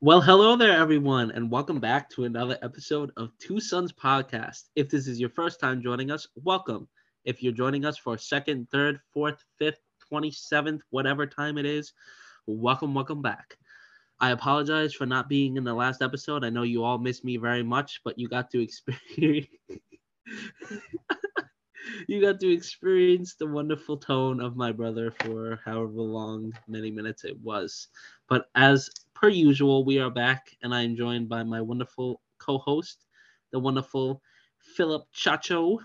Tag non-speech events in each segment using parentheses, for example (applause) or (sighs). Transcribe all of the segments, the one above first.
Well, hello there, everyone, and welcome back to another episode of Two Sons Podcast. If this is your first time joining us, welcome. If you're joining us for second, third, fourth, fifth, 27th, whatever time it is, welcome, welcome back. I apologize for not being in the last episode. I know you all missed me very much, but you got to experience (laughs) you got to experience the wonderful tone of my brother for however long, many minutes it was. But as per usual, we are back, and I am joined by my wonderful co-host, the wonderful Philip Chacho.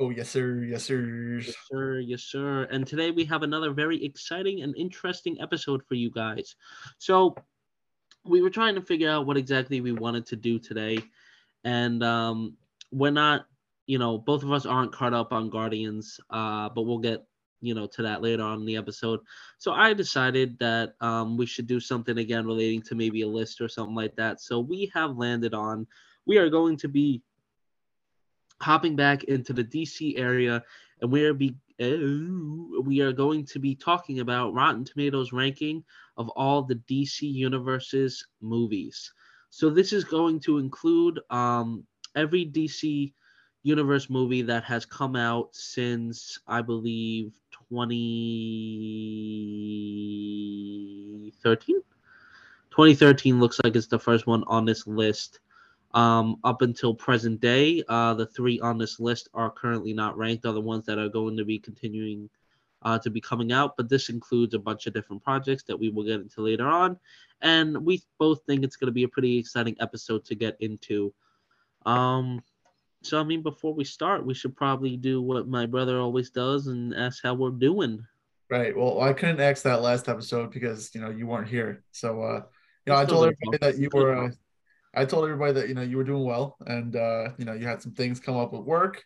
Oh yes, sir. Yes, sir. Yes, sir. Yes, sir. And today we have another very exciting and interesting episode for you guys. So we were trying to figure out what exactly we wanted to do today, and um, we're not, you know, both of us aren't caught up on Guardians, uh, but we'll get you know to that later on in the episode. So i decided that um, we should do something again relating to maybe a list or something like that. So we have landed on we are going to be hopping back into the dc area and we are be we are going to be talking about rotten tomatoes ranking of all the dc universe's movies. So this is going to include um, every dc universe movie that has come out since I believe 2013. 2013 looks like it's the first one on this list. Um, up until present day, uh, the three on this list are currently not ranked. Are the ones that are going to be continuing uh, to be coming out, but this includes a bunch of different projects that we will get into later on. And we both think it's going to be a pretty exciting episode to get into. Um, so I mean, before we start, we should probably do what my brother always does and ask how we're doing. Right. Well, I couldn't ask that last episode because you know you weren't here. So uh, you know, I told everybody that you were. Uh, I told everybody that you know you were doing well, and uh, you know you had some things come up with work,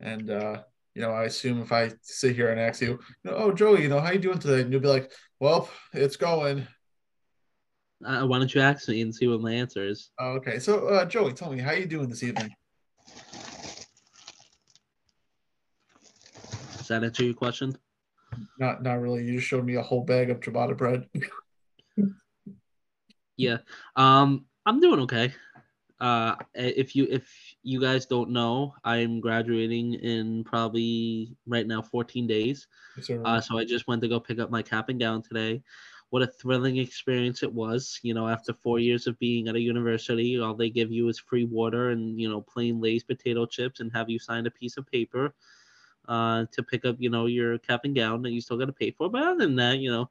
and uh, you know I assume if I sit here and ask you, you know, oh Joey, you know how you doing today, and you'll be like, well, it's going. Uh, why don't you ask me and see what my answer is? Oh, okay. So uh, Joey, tell me how you doing this evening. Does that answer your question? Not not really. You just showed me a whole bag of ciabatta bread. (laughs) yeah. Um I'm doing okay. Uh if you if you guys don't know, I'm graduating in probably right now 14 days. Yes, uh, so I just went to go pick up my cap and gown today. What a thrilling experience it was. You know, after four years of being at a university, all they give you is free water and, you know, plain Lay's potato chips and have you sign a piece of paper uh, to pick up, you know, your cap and gown that you still got to pay for. But other than that, you know,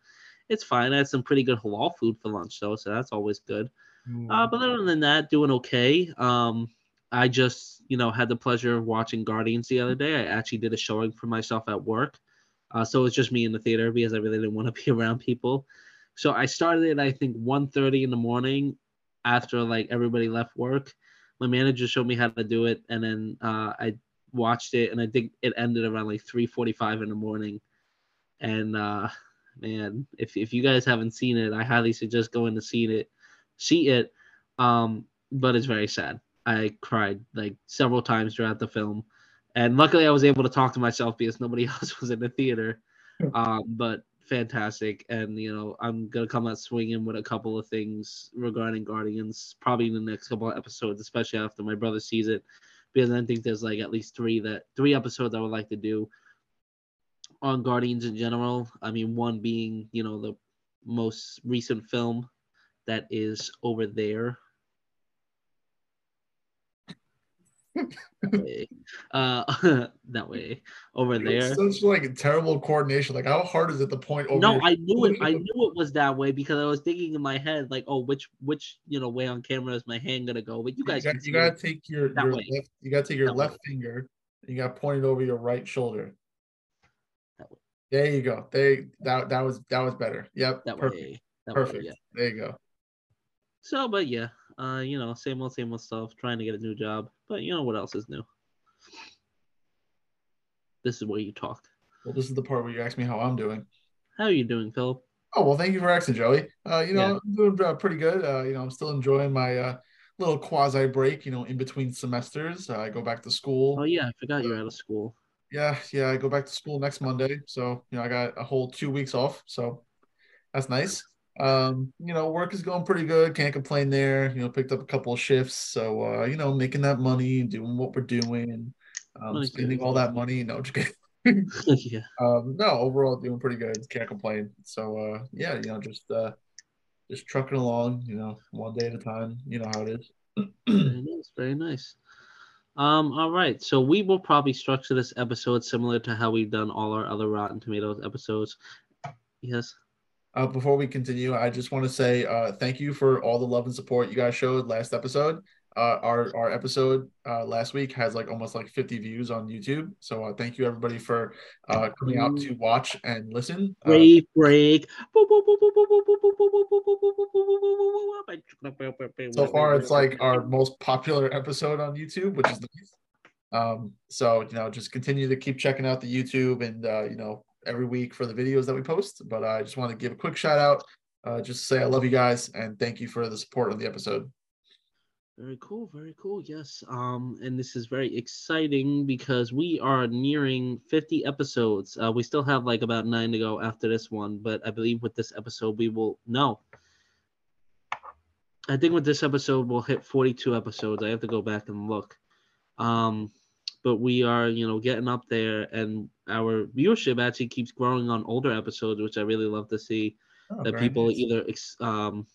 it's fine. I had some pretty good halal food for lunch though, so that's always good. Mm. Uh, but other than that, doing okay. Um, I just, you know, had the pleasure of watching Guardians the other day. I actually did a showing for myself at work. Uh, so it's just me in the theater because I really didn't want to (laughs) be around people. So I started at I think, 1.30 in the morning after like everybody left work. My manager showed me how to do it, and then uh, I watched it, and I think it ended around like 3:45 in the morning. And uh, man, if if you guys haven't seen it, I highly suggest going to see it. See it. Um, but it's very sad. I cried like several times throughout the film, and luckily I was able to talk to myself because nobody (laughs) else was in the theater. (laughs) Um, but fantastic, and you know I'm gonna come out swinging with a couple of things regarding Guardians, probably in the next couple of episodes, especially after my brother sees it because I think there's like at least three that three episodes I would like to do on Guardians in general. I mean, one being you know the most recent film that is over there that way. Uh, (laughs) that way over there. Such like terrible coordination. Like, how hard is it to point over? No, I knew it. I (laughs) knew it was that way because I was thinking in my head, like, oh, which which you know way on camera is my hand gonna go? But you guys, you, got, you gotta take your, your left. You gotta take your that left way. finger. You gotta point it over your right shoulder. There you go. They that that was that was better. Yep. That perfect. That perfect. Way, yeah. There you go. So, but yeah, uh, you know, same old, same old stuff. Trying to get a new job, but you know what else is new? This is where you talk. Well, this is the part where you ask me how I'm doing. How are you doing, Philip? Oh well, thank you for asking, Joey. Uh, you know, yeah. I'm doing uh, pretty good. Uh, you know, I'm still enjoying my uh, little quasi break. You know, in between semesters, uh, I go back to school. Oh yeah, I forgot you're out of school. Yeah, yeah, I go back to school next Monday. So you know, I got a whole two weeks off. So that's nice. Um, you know, work is going pretty good. Can't complain there. You know, picked up a couple of shifts, so uh, you know, making that money, doing what we're doing, um, spending all that money. No, just kidding. (laughs) (laughs) yeah. Um, no, overall doing pretty good. Can't complain. So uh, yeah, you know, just uh, just trucking along. You know, one day at a time. You know how it is. very nice. Very nice. Um, all right, so we will probably structure this episode similar to how we've done all our other Rotten Tomatoes episodes. Yes. Uh, before we continue, I just want to say uh, thank you for all the love and support you guys showed last episode. Uh, our our episode uh, last week has like almost like 50 views on YouTube. So uh, thank you everybody for uh, coming out to watch and listen. Break, break. So far, it's like our most popular episode on YouTube, which is nice. Um, so you know, just continue to keep checking out the YouTube and you know every week for the videos that we post. But I just want to give a quick shout out, uh, just say I love you guys and thank you for the support on the episode. Very cool, very cool. Yes. Um, and this is very exciting because we are nearing 50 episodes. Uh, we still have like about nine to go after this one, but I believe with this episode we will no. I think with this episode we'll hit 42 episodes. I have to go back and look. Um, but we are, you know, getting up there and our viewership actually keeps growing on older episodes, which I really love to see. Oh, that people nice. either um,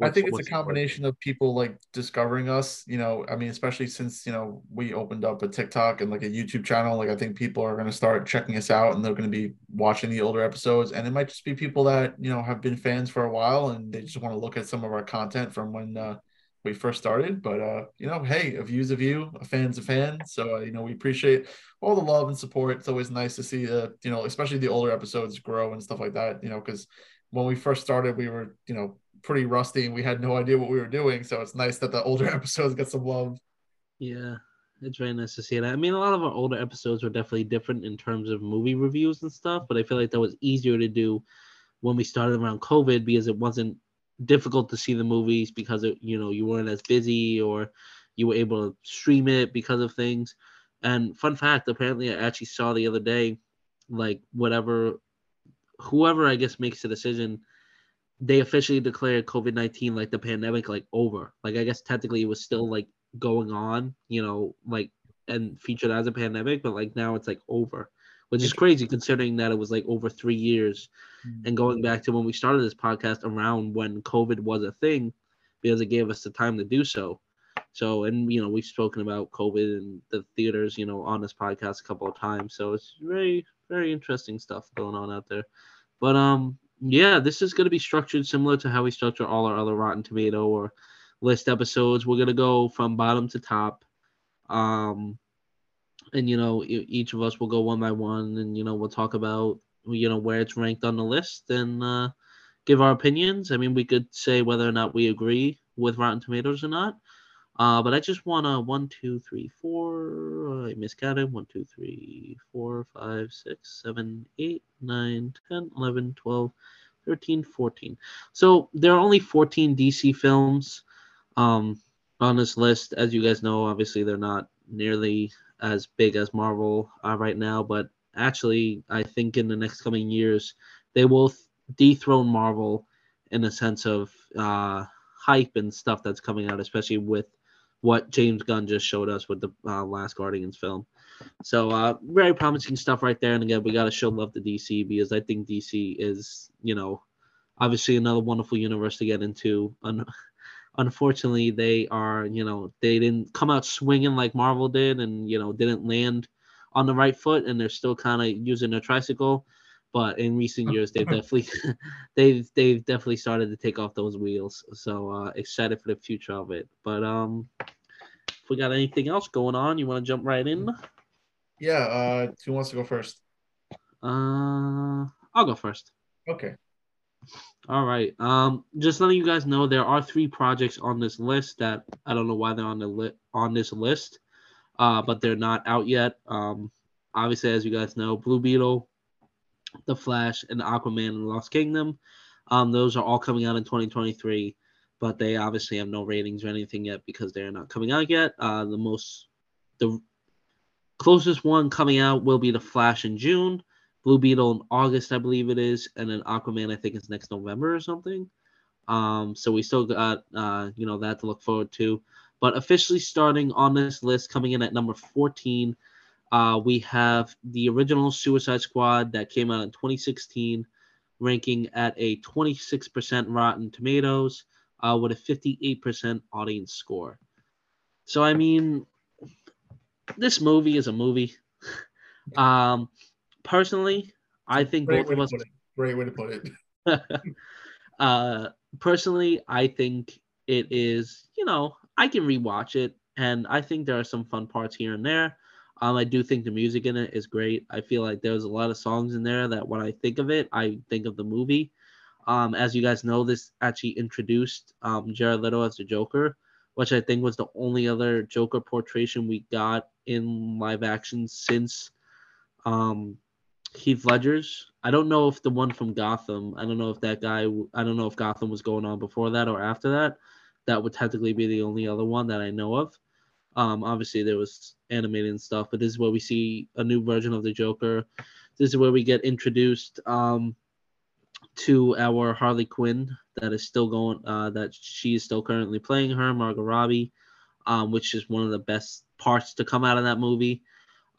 I think it's a combination of people like discovering us, you know, I mean, especially since, you know, we opened up a TikTok and like a YouTube channel. Like, I think people are going to start checking us out and they're going to be watching the older episodes. And it might just be people that, you know, have been fans for a while and they just want to look at some of our content from when uh, we first started. But, uh, you know, hey, a view's a view, a fan's a fan. So, uh, you know, we appreciate all the love and support. It's always nice to see you know, especially the older episodes grow and stuff like that, you know, because when we first started, we were, you know, pretty rusty and we had no idea what we were doing. So it's nice that the older (laughs) episodes get some love. Yeah, it's very nice to see that. I mean, a lot of our older episodes were definitely different in terms of movie reviews and stuff, but I feel like that was easier to do when we started around COVID because it wasn't difficult to see the movies because it, you know you weren't as busy or you were able to stream it because of things. And fun fact, apparently, I actually saw the other day, like whatever, whoever I guess makes the decision, they officially declared COVID nineteen like the pandemic like over. Like I guess technically it was still like going on, you know, like and featured as a pandemic, but like now it's like over, which is crazy considering that it was like over three years, mm-hmm. and going back to when we started this podcast around when COVID was a thing, because it gave us the time to do so. So, and you know, we've spoken about COVID and the theaters, you know, on this podcast a couple of times. So it's very, very interesting stuff going on out there. But um, yeah, this is going to be structured similar to how we structure all our other Rotten Tomato or list episodes. We're going to go from bottom to top. Um, and, you know, each of us will go one by one and, you know, we'll talk about, you know, where it's ranked on the list and uh, give our opinions. I mean, we could say whether or not we agree with Rotten Tomatoes or not. Uh, but I just want to one, two, three, four. I miscounted. One, two, three, four, five, six, seven, eight, nine, 10, 11, 12, 13, 14. So there are only 14 DC films um, on this list. As you guys know, obviously they're not nearly as big as Marvel are right now, but actually, I think in the next coming years, they will dethrone Marvel in a sense of uh, hype and stuff that's coming out, especially with what James Gunn just showed us with the uh, last Guardians film. So uh, very promising stuff right there. And again, we got to show love to DC because I think DC is, you know, obviously another wonderful universe to get into. Un- unfortunately, they are, you know, they didn't come out swinging like Marvel did, and you know, didn't land on the right foot, and they're still kind of using their tricycle. But in recent years, they've (laughs) definitely (laughs) they've they've definitely started to take off those wheels. So uh, excited for the future of it. But um, if we got anything else going on, you want to jump right in? Yeah. Uh, who wants to go first? Uh, I'll go first. Okay. All right. Um, just letting you guys know there are three projects on this list that I don't know why they're on the li- on this list, uh, but they're not out yet. Um, obviously, as you guys know, Blue Beetle, The Flash, and Aquaman and Lost Kingdom. Um, those are all coming out in 2023, but they obviously have no ratings or anything yet because they're not coming out yet. Uh, the most, the closest one coming out will be The Flash in June, Blue Beetle in August, I believe it is, and then Aquaman, I think is next November or something. Um, so we still got uh, you know that to look forward to. But officially starting on this list, coming in at number 14, uh, we have the original Suicide Squad that came out in 2016, ranking at a 26% Rotten Tomatoes uh, with a 58% audience score. So I mean, this movie is a movie. um, personally, I think both of us. Great way to put it. (laughs) (laughs) uh, personally, I think it is. You know, I can rewatch it, and I think there are some fun parts here and there. Um, I do think the music in it is great. I feel like there's a lot of songs in there that when I think of it, I think of the movie. Um, as you guys know, this actually introduced um, Jared Leto as the Joker, which I think was the only other Joker portrayal we got in live action since um, Heath Ledger's. I don't know if the one from Gotham. I don't know if that guy. I don't know if Gotham was going on before that or after that. That would technically be the only other one that I know of. Um, obviously there was animated and stuff, but this is where we see a new version of the Joker. This is where we get introduced um, to our Harley Quinn that is still going. Uh, that she is still currently playing her, Margot Robbie, um, which is one of the best parts to come out of that movie,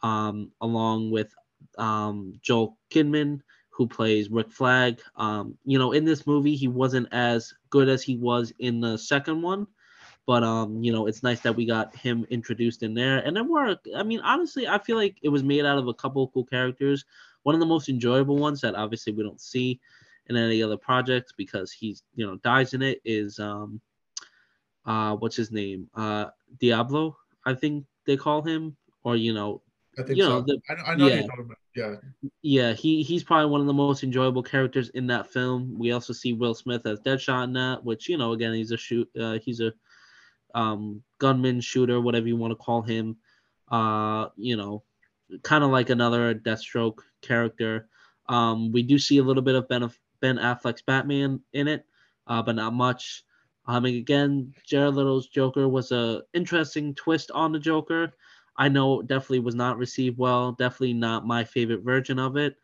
um, along with um, Joel Kinnaman, who plays Rick Flag. Um, you know, in this movie, he wasn't as good as he was in the second one, but um, you know, it's nice that we got him introduced in there. And then we're, I mean, honestly, I feel like it was made out of a couple of cool characters. One of the most enjoyable ones that obviously we don't see in any other projects because he's, you know, dies in it is um, uh, what's his name? Uh, Diablo, I think they call him, or you know, I think you so. know, the, I, I know yeah. Yeah. Yeah, he he's probably one of the most enjoyable characters in that film. We also see Will Smith as Deadshot in that, which you know, again, he's a shoot, uh, he's a um, gunman, shooter, whatever you want to call him. Uh, you know, kind of like another Deathstroke character. Um, we do see a little bit of Ben, ben Affleck's Batman in it, uh, but not much. I mean, again, Jared Leto's Joker was a interesting twist on the Joker. I know definitely was not received well. Definitely not my favorite version of it.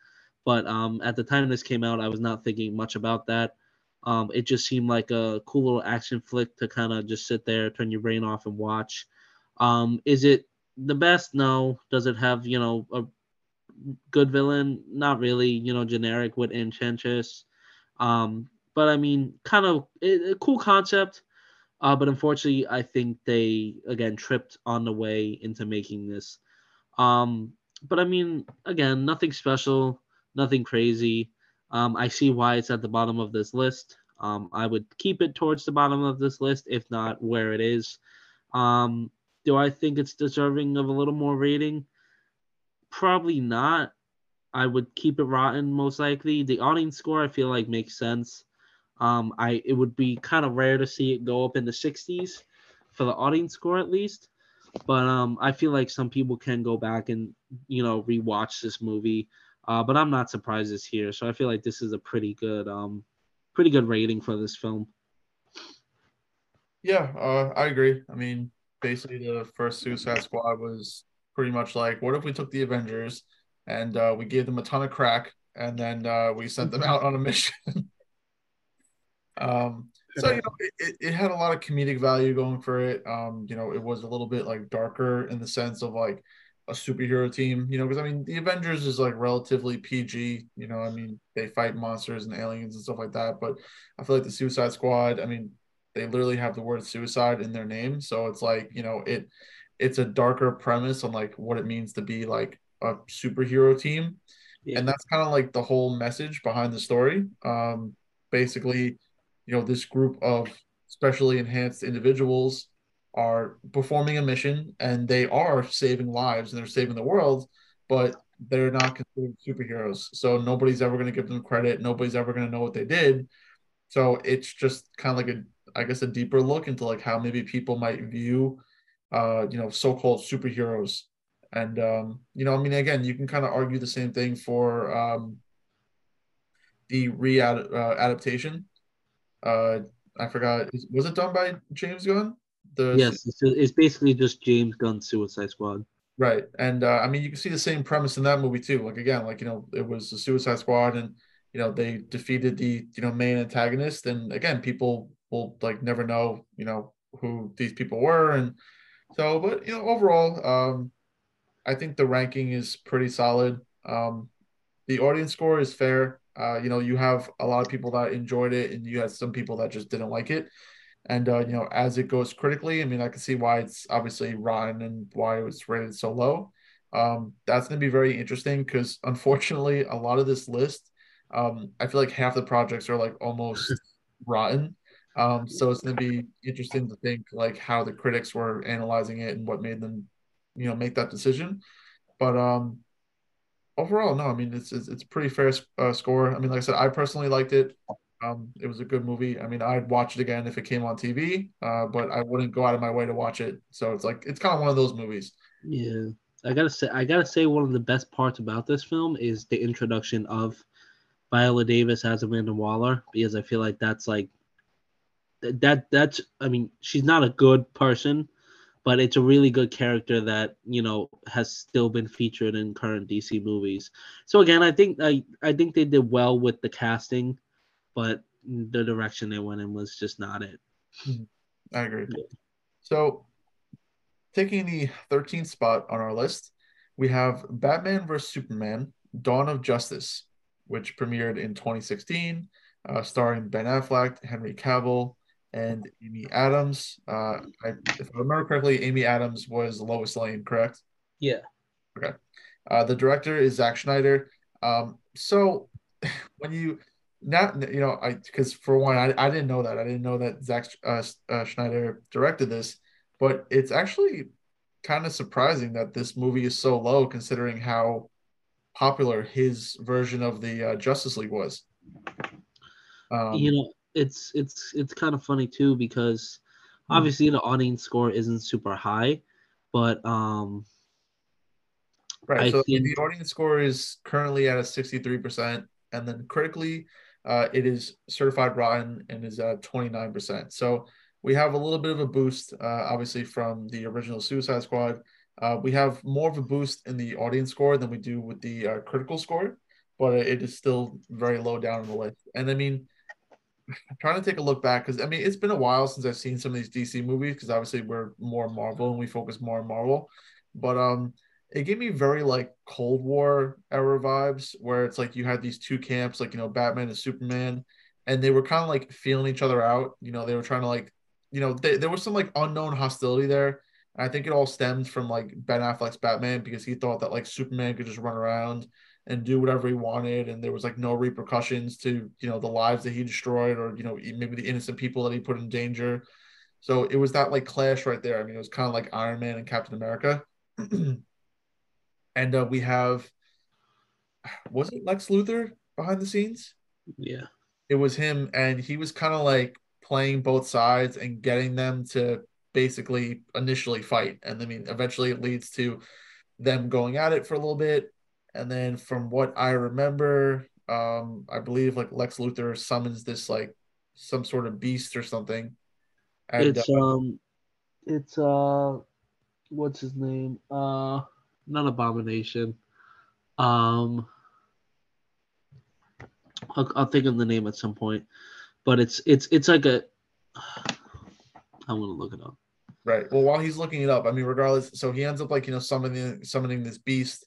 But um, at the time this came out, I was not thinking much about that. Um, it just seemed like a cool little action flick to kind of just sit there, turn your brain off, and watch. Um, is it the best? No. Does it have you know a good villain? Not really. You know, generic with Enchantress. Um, but I mean, kind of a cool concept. Uh, but unfortunately, I think they again tripped on the way into making this. Um, but I mean, again, nothing special, nothing crazy. Um, I see why it's at the bottom of this list. Um, I would keep it towards the bottom of this list, if not where it is. Um, do I think it's deserving of a little more rating? Probably not. I would keep it rotten most likely. The audience score I feel like makes sense. Um, I it would be kind of rare to see it go up in the 60s for the audience score at least. But um, I feel like some people can go back and you know rewatch this movie. Uh, but I'm not surprised it's here. So I feel like this is a pretty good um, pretty good rating for this film. Yeah, uh, I agree. I mean, basically the first Suicide Squad was pretty much like, what if we took the Avengers and uh, we gave them a ton of crack and then uh, we sent them out on a mission. (laughs) Um, so you know, it, it had a lot of comedic value going for it. Um, you know, it was a little bit like darker in the sense of like a superhero team. You know, because I mean, the Avengers is like relatively PG. You know, I mean, they fight monsters and aliens and stuff like that. But I feel like the Suicide Squad. I mean, they literally have the word suicide in their name, so it's like you know, it it's a darker premise on like what it means to be like a superhero team. Yeah. And that's kind of like the whole message behind the story. Um, basically, you know this group of specially enhanced individuals are performing a mission and they are saving lives and they're saving the world but they're not considered superheroes. So nobody's ever going to give them credit. Nobody's ever going to know what they did. So it's just kind of like a i guess a deeper look into like how maybe people might view uh you know so-called superheroes. And um you know i mean again you can kind of argue the same thing for um the re-adaptation uh, I forgot. Was it done by James Gunn? The yes, it's, it's basically just James Gunn Suicide Squad. Right, and uh, I mean, you can see the same premise in that movie too. Like again, like you know, it was the Suicide Squad, and you know they defeated the you know main antagonist, and again, people will like never know you know who these people were, and so, but you know, overall, um, I think the ranking is pretty solid. Um, the audience score is fair. Uh, you know, you have a lot of people that enjoyed it, and you had some people that just didn't like it. And uh, you know, as it goes critically, I mean, I can see why it's obviously rotten and why it was rated so low. Um, that's going to be very interesting because unfortunately, a lot of this list, um, I feel like half the projects are like almost (laughs) rotten. Um, so it's going to be (laughs) interesting to think like how the critics were analyzing it and what made them, you know, make that decision. But um, overall, no, I mean it's it's, it's pretty fair uh, score. I mean, like I said, I personally liked it. Um, it was a good movie. I mean, I'd watch it again if it came on TV, uh, but I wouldn't go out of my way to watch it. So it's like it's kind of one of those movies. Yeah, I gotta say, I gotta say, one of the best parts about this film is the introduction of Viola Davis as Amanda Waller, because I feel like that's like that. That's, I mean, she's not a good person, but it's a really good character that you know has still been featured in current DC movies. So again, I think I I think they did well with the casting, but the direction they went in was just not it. I agree. Yeah. So, taking the 13th spot on our list, we have Batman vs Superman: Dawn of Justice, which premiered in 2016, uh, starring Ben Affleck, Henry Cavill, and Amy Adams. Uh, I, if I remember correctly, Amy Adams was Lois Lane, correct? Yeah. Okay. Uh, the director is Zack Snyder. Um, so (laughs) when you not you know I because for one I, I didn't know that I didn't know that Zack uh, uh, Snyder directed this, but it's actually kind of surprising that this movie is so low considering how popular his version of the uh, Justice League was. Um, you know, it's it's it's kind of funny too because hmm. obviously the audience score isn't super high, but um. Right. I so think... the audience score is currently at a sixty-three percent, and then critically, uh, it is certified rotten and is at twenty-nine percent. So we have a little bit of a boost, uh, obviously from the original Suicide Squad. Uh, we have more of a boost in the audience score than we do with the uh, critical score, but it is still very low down on the list. And I mean, I'm trying to take a look back because I mean it's been a while since I've seen some of these DC movies because obviously we're more Marvel and we focus more on Marvel. But um it gave me very like Cold War era vibes where it's like you had these two camps, like you know, Batman and Superman, and they were kind of like feeling each other out. You know, they were trying to like, you know, they, there was some like unknown hostility there. And I think it all stemmed from like Ben Affleck's Batman because he thought that like Superman could just run around and do whatever he wanted and there was like no repercussions to you know the lives that he destroyed or you know maybe the innocent people that he put in danger. So it was that like clash right there. I mean it was kind of like iron man and captain america. (clears throat) And uh, we have was it lex luthor behind the scenes? Yeah. It was him and he was kind of like playing both sides and getting them to basically initially fight. And i mean eventually it leads to them going at it for a little bit and then from what I remember, um, I believe like Lex Luthor summons this like some sort of beast or something. And, it's uh, um, it's uh, what's his name? Uh, not Abomination. Um, I'll, I'll think of the name at some point, but it's it's it's like a. (sighs) I'm gonna look it up. Right. Well, while he's looking it up, I mean, regardless, so he ends up like you know summoning summoning this beast,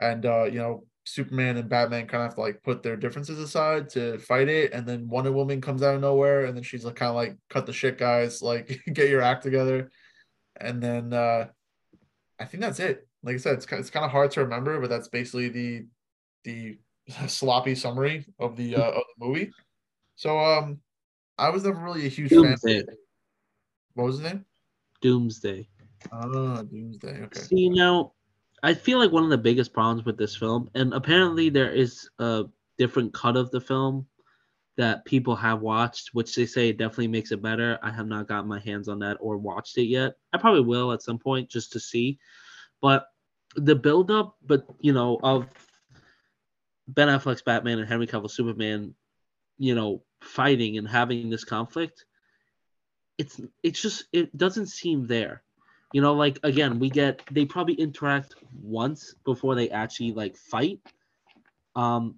and uh, you know Superman and Batman kind of have to like put their differences aside to fight it, and then Wonder Woman comes out of nowhere, and then she's like kind of like cut the shit, guys, (laughs) like get your act together, and then uh, I think that's it. Like I said, it's it's kind of hard to remember, but that's basically the the (laughs) sloppy summary of the uh, of the movie. So um, I was never really a huge Doomsday. fan. What was the name? Doomsday. Oh, Doomsday. Okay. See now I feel like one of the biggest problems with this film, and apparently there is a different cut of the film that people have watched, which they say definitely makes it better. I have not gotten my hands on that or watched it yet. I probably will at some point just to see. But the build up, but you know, of Ben Affleck's Batman and Henry Cavill Superman, you know, fighting and having this conflict, it's it's just it doesn't seem there. You know, like again, we get they probably interact once before they actually like fight. Um,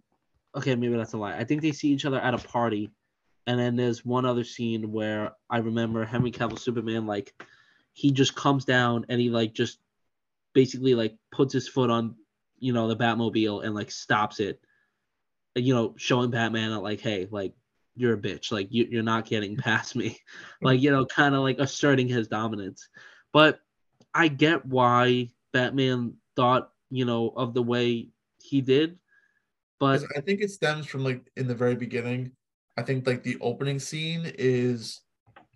okay, maybe that's a lie. I think they see each other at a party, and then there's one other scene where I remember Henry Cavill Superman like he just comes down and he like just basically like puts his foot on you know the Batmobile and like stops it, you know, showing Batman that like hey like you're a bitch like you, you're not getting (laughs) past me, like you know kind of like asserting his dominance, but I get why Batman thought you know of the way he did but I think it stems from like in the very beginning. I think like the opening scene is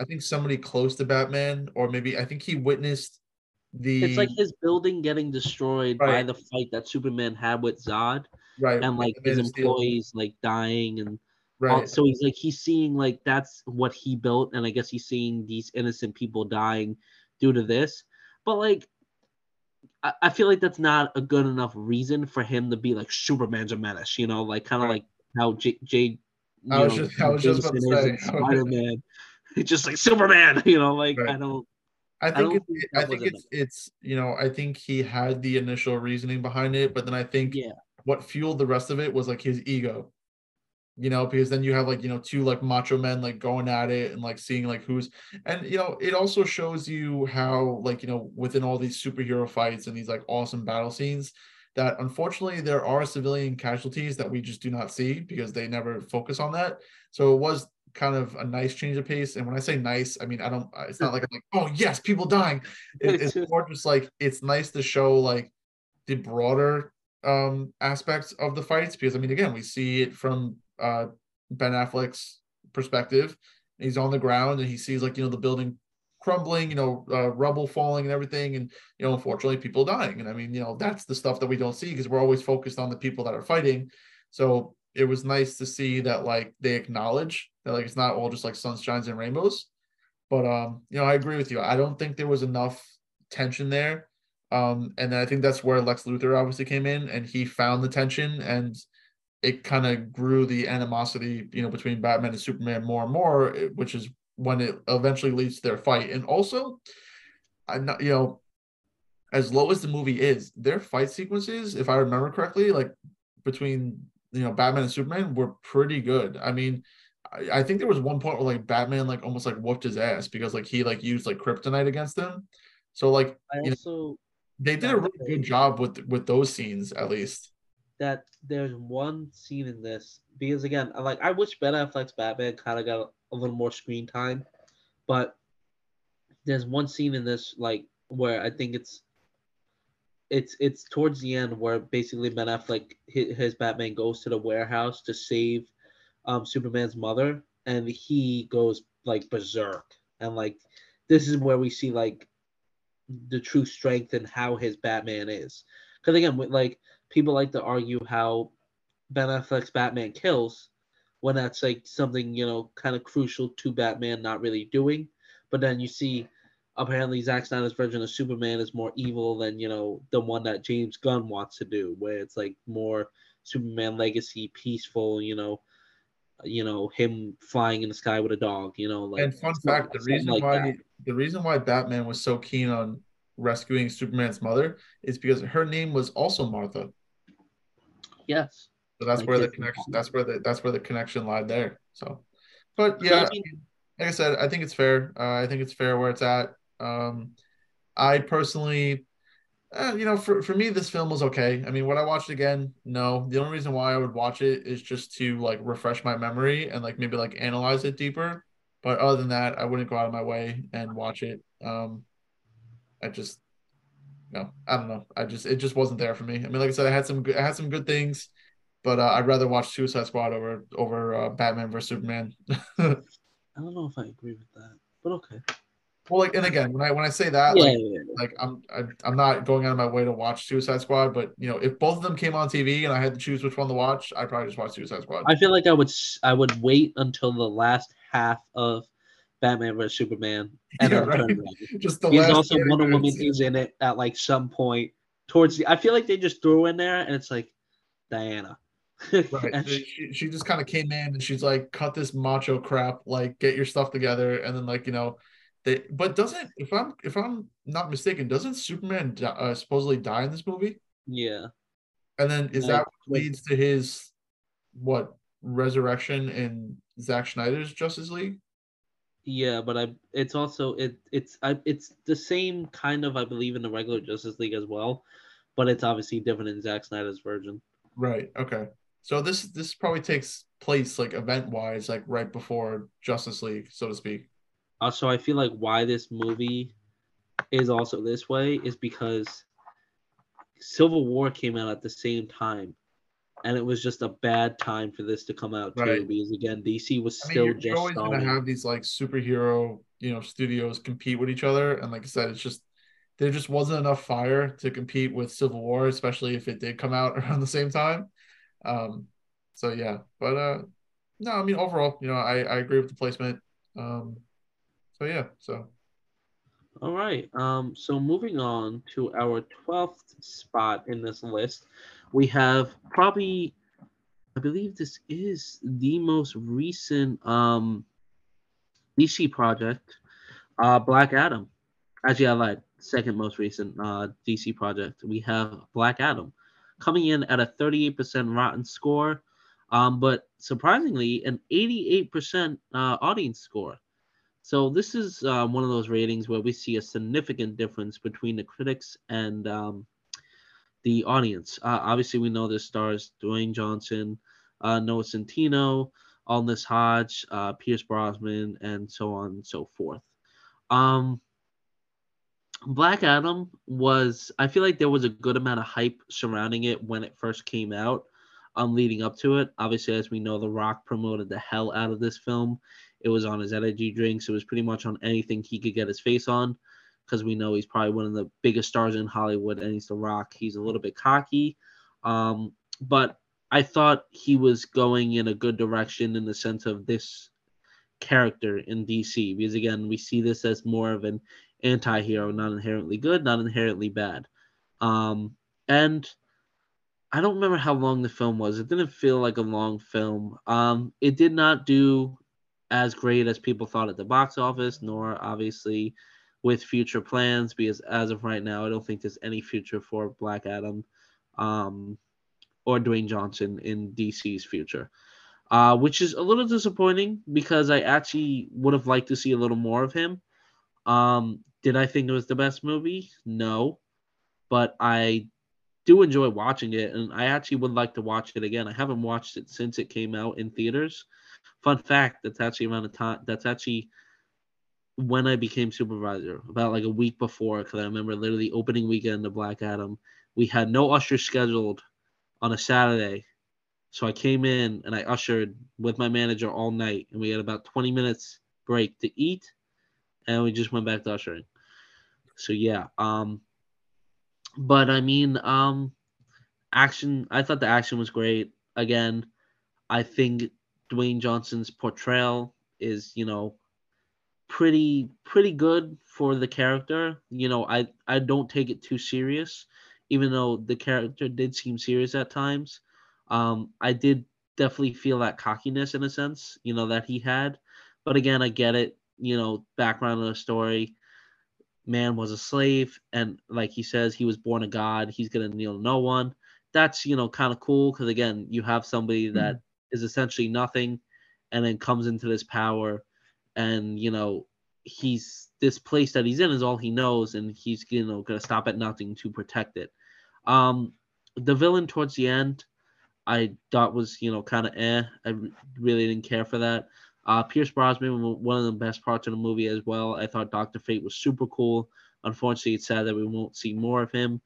I think somebody close to Batman, or maybe I think he witnessed the it's like his building getting destroyed right. by the fight that Superman had with Zod. Right. And like his employees like dying and right. so he's like he's seeing like that's what he built, and I guess he's seeing these innocent people dying due to this. But like I, I feel like that's not a good enough reason for him to be like Superman's a menace, you know, like kind of right. like how J. J I was know, just, I was just about to say Spider Man, (laughs) just like Superman, (laughs) you know, like right. I don't. I think I, it, I think it's it's you know I think he had the initial reasoning behind it, but then I think yeah. what fueled the rest of it was like his ego you know, because then you have like, you know, two like macho men like going at it and like seeing like who's and you know, it also shows you how like, you know, within all these superhero fights and these like awesome battle scenes that unfortunately there are civilian casualties that we just do not see because they never focus on that. So it was kind of a nice change of pace. And when I say nice, I mean I don't it's not like I'm (laughs) like, oh yes, people dying. (laughs) It, it's more just like it's nice to show like the broader um aspects of the fights because I mean again we see it from uh, Ben Affleck's perspective. He's on the ground and he sees like you know the building crumbling, you know, uh, rubble falling and everything, and you know, unfortunately, people dying. And I mean, you know, that's the stuff that we don't see because we're always focused on the people that are fighting. So it was nice to see that like they acknowledge that like it's not all just like sunshines and rainbows. But um, you know, I agree with you. I don't think there was enough tension there. Um, and then I think that's where Lex Luthor obviously came in and he found the tension and it kind of grew the animosity, you know, between Batman and Superman more and more, eh, which is when it eventually leads to their fight. And also, I'm not, you know, as low as the movie is, their fight sequences, if I remember correctly, like between you know Batman and Superman, were pretty good. I mean, I, I think there was one point where like Batman like almost like whooped his ass because like he like used like kryptonite against him. So like I also know, they did a really good job with with those scenes at least that there's one scene in this because again, like I wish Ben Affleck's Batman kind of got a little more screen time, but there's one scene in this like where I think it's it's it's towards the end where basically Ben Affleck his Batman goes to the warehouse to save um, Superman's mother, and he goes like berserk, and like this is where we see like the true strength and how his Batman is. Because again, like people like to argue how Ben Affleck's Batman kills when that's like something, you know, kind of crucial to Batman not really doing. But then you see apparently Zack Snyder's version of Superman is more evil than, you know, the one that James Gunn wants to do, where it's like more Superman legacy, peaceful, you know, you know, him flying in the sky with a dog, you know, like And fun fact, the reason like why that. the reason why Batman was so keen on rescuing Superman's mother is because her name was also Martha. Yes. So that's I where the connection. That's where the that's where the connection lied there. So, but yeah, like I said, I think it's fair. Uh, I think it's fair where it's at. Um, I personally, uh, you know, for for me, this film was okay. I mean, would I watch it again? No. The only reason why I would watch it is just to like refresh my memory and like maybe like analyze it deeper. But other than that, I wouldn't go out of my way and watch it. Um, I just no, I don't know. I just it just wasn't there for me. I mean, like I said, I had some good, I had some good things, but uh, I'd rather watch Suicide Squad over over uh, Batman versus Superman. (laughs) I don't know if I agree with that, but okay. Well, like, and again, when I when I say that, yeah, like, yeah, yeah. like I'm I, am i am not going out of my way to watch Suicide Squad, but you know, if both of them came on TV and I had to choose which one to watch, I'd probably just watch Suicide Squad. I feel like I would I would wait until the last half of Batman vs Superman. (laughs) And yeah, right. (laughs) Just the He's also Wonder Woman is in it at like some point towards the. I feel like they just threw in there, and it's like Diana. (laughs) right. she, she just kind of came in and she's like, cut this macho crap, like get your stuff together, and then like you know, they but doesn't if I'm if I'm not mistaken, doesn't Superman uh, supposedly die in this movie? Yeah. And then is that what leads to his what resurrection in Zack Snyder's Justice League? Yeah, but I it's also it it's I it's the same kind of I believe in the regular Justice League as well, but it's obviously different in Zack Snyder's version. Right. Okay. So this this probably takes place like event wise, like right before Justice League, so to speak. Uh, so I feel like why this movie is also this way is because Civil War came out at the same time, and it was just a bad time for this to come out too. Right. Because again, DC was I mean, still you're, just. You're always starting. gonna have these like superhero, you know, studios compete with each other, and like I said, it's just there just wasn't enough fire to compete with Civil War, especially if it did come out (laughs) around the same time. Um, so yeah, but uh, no, I mean overall, you know, I I agree with the placement. Um, so yeah, so. All right. Um, so moving on to our 12th spot in this list, we have probably, I believe this is the most recent um, DC project, uh, Black Adam. Actually, I lied. Second most recent uh, DC project. We have Black Adam coming in at a 38% rotten score, um, but surprisingly, an 88% uh, audience score. So this is uh, one of those ratings where we see a significant difference between the critics and um, the audience. Uh, obviously, we know this stars Dwayne Johnson, uh, Noah Centineo, Aldis Hodge, uh, Pierce Brosnan, and so on and so forth. Um, Black Adam was, I feel like there was a good amount of hype surrounding it when it first came out, um, leading up to it. Obviously, as we know, The Rock promoted the hell out of this film. It was on his energy drinks. It was pretty much on anything he could get his face on because we know he's probably one of the biggest stars in Hollywood and he's The Rock. He's a little bit cocky. Um, but I thought he was going in a good direction in the sense of this character in DC because again we see this as more of an anti-hero not inherently good not inherently bad um, and I don't remember how long the film was it didn't feel like a long film um, it did not do as great as people thought at the box office, nor obviously with future plans, because as of right now, I don't think there's any future for Black Adam um, or Dwayne Johnson in DC's future. Uh, which is a little disappointing because I actually would have liked to see a little more of him. Um, did I think it was the best movie? No, but I do enjoy watching it, and I actually would like to watch it again. I haven't watched it since it came out in theaters, Fun fact: that's actually around the time. That's actually when I became supervisor, about like a week before, because I remember literally opening weekend of Black Adam. We had no usher scheduled on a Saturday, so I came in and I ushered with my manager all night, and we had about 20 minutes break to eat, and we just went back to ushering. So yeah, um, but I mean, um, action. I thought the action was great. Again, I think Dwayne Johnson's portrayal is, you know, pretty pretty good for the character. You know, I I don't take it too serious, even though the character did seem serious at times. Um, I did definitely feel that cockiness in a sense, you know, that he had. But again, I get it. You know, background of the story. Man was a slave, and like he says, he was born a god. He's gonna kneel to no one. That's you know kind of cool because again, you have somebody that is essentially nothing and then comes into this power and you know he's this place that he's in is all he knows and he's you know gonna stop at nothing to protect it. Um the villain towards the end i thought was you know kind of eh i really didn't care for that. Uh pierce brosnan one of the best parts of the movie as well. I thought dr fate was super cool. Unfortunately it's sad that we won't see more of him.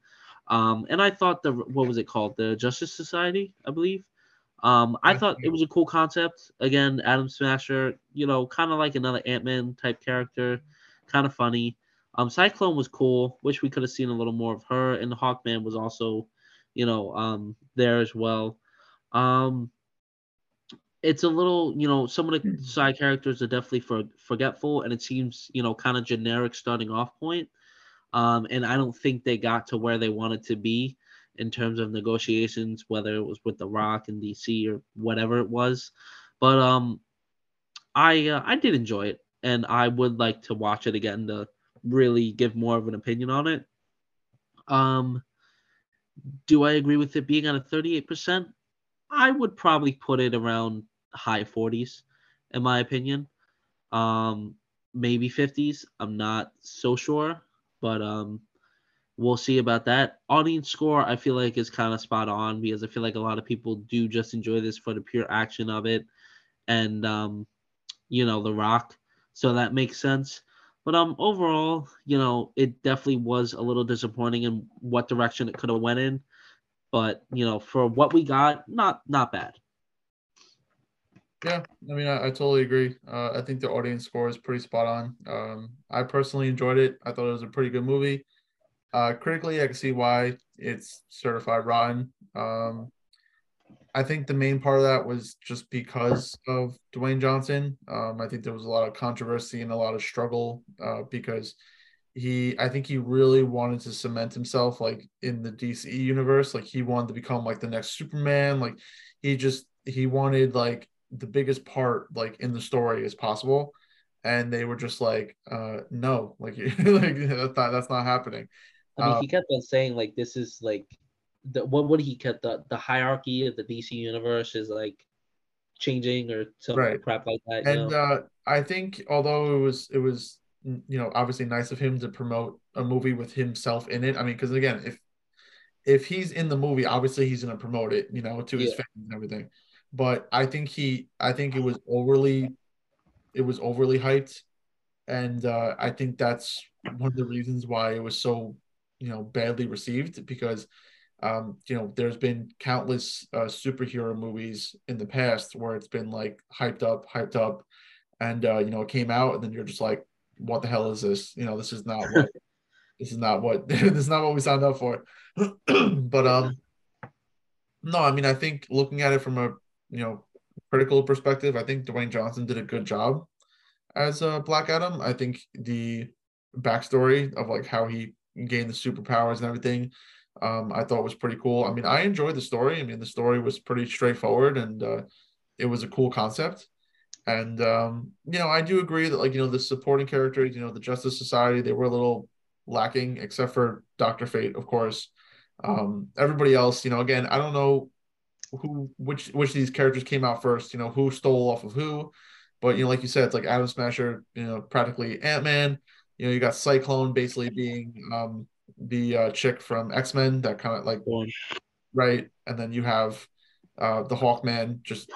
Um and i thought the what was it called? The justice society i believe um, I thought it was a cool concept. Again, Atom Smasher, you know, kind of like another Ant Man type character, kind of funny. Um, Cyclone was cool. Wish we could have seen a little more of her. And the Hawkman was also, you know, um, there as well. Um, it's a little, you know, some of the hmm. side characters are definitely for, forgetful, and it seems, you know, kind of generic starting off point. Um, and I don't think they got to where they wanted to be in terms of negotiations, whether it was with The Rock in DC or whatever it was. But um, I uh, I did enjoy it. and I would like to watch it again to really give more of an opinion on it. Um, do I agree with it being at a 38%? I would probably put it around high 40s, in my opinion. Um, maybe 50s. I'm not so sure, but um, we'll see about that. Audience score, I feel like is kind of spot on because I feel like a lot of people do just enjoy this for the pure action of it, and um, you know, The Rock. So that makes sense. But um, overall, you know, it definitely was a little disappointing in what direction it could have went in. But you know, for what we got, not not bad. Yeah, I mean, I, I totally agree. Uh, I think the audience score is pretty spot on. Um, I personally enjoyed it. I thought it was a pretty good movie. Uh, critically, I can see why it's certified rotten. Um, I think the main part of that was just because of Dwayne Johnson. Um, I think there was a lot of controversy and a lot of struggle uh, because he, I think he really wanted to cement himself like in the DC universe. Like he wanted to become like the next Superman. Like he just he wanted like the biggest part like in the story as possible and they were just like uh no like, (laughs) like that's not that's not happening i mean um, he kept on saying like this is like the what would he kept the the hierarchy of the dc universe is like changing or some right. crap like that and uh i think although it was it was you know obviously nice of him to promote a movie with himself in it i mean because again if if he's in the movie obviously he's going to promote it you know to his yeah. fans and everything but I think he I think it was overly it was overly hyped and uh, I think that's one of the reasons why it was so you know badly received because um, you know there's been countless uh, superhero movies in the past where it's been like hyped up hyped up and uh, you know it came out and then you're just like what the hell is this you know this is not what (laughs) this is not what (laughs) this is not what we signed up for (clears throat) but um no i mean i think looking at it from a you know critical perspective, I think Dwayne Johnson did a good job as a uh, Black Adam. I think the backstory of like how he gained the superpowers and everything, um, I thought was pretty cool. I mean, I enjoyed the story. I mean, the story was pretty straightforward and uh, it was a cool concept. And um, you know, I do agree that like you know the supporting characters, you know, the Justice Society, they were a little lacking, except for Doctor Fate, of course. Um, everybody else, you know, again, I don't know who which which these characters came out first, you know, who stole off of who. But you know, like you said, it's like Atom Smasher, you know, practically Ant Man. You know, you got Cyclone basically being um the uh, chick from X Men that kind of like right, and then you have uh the Hawkman just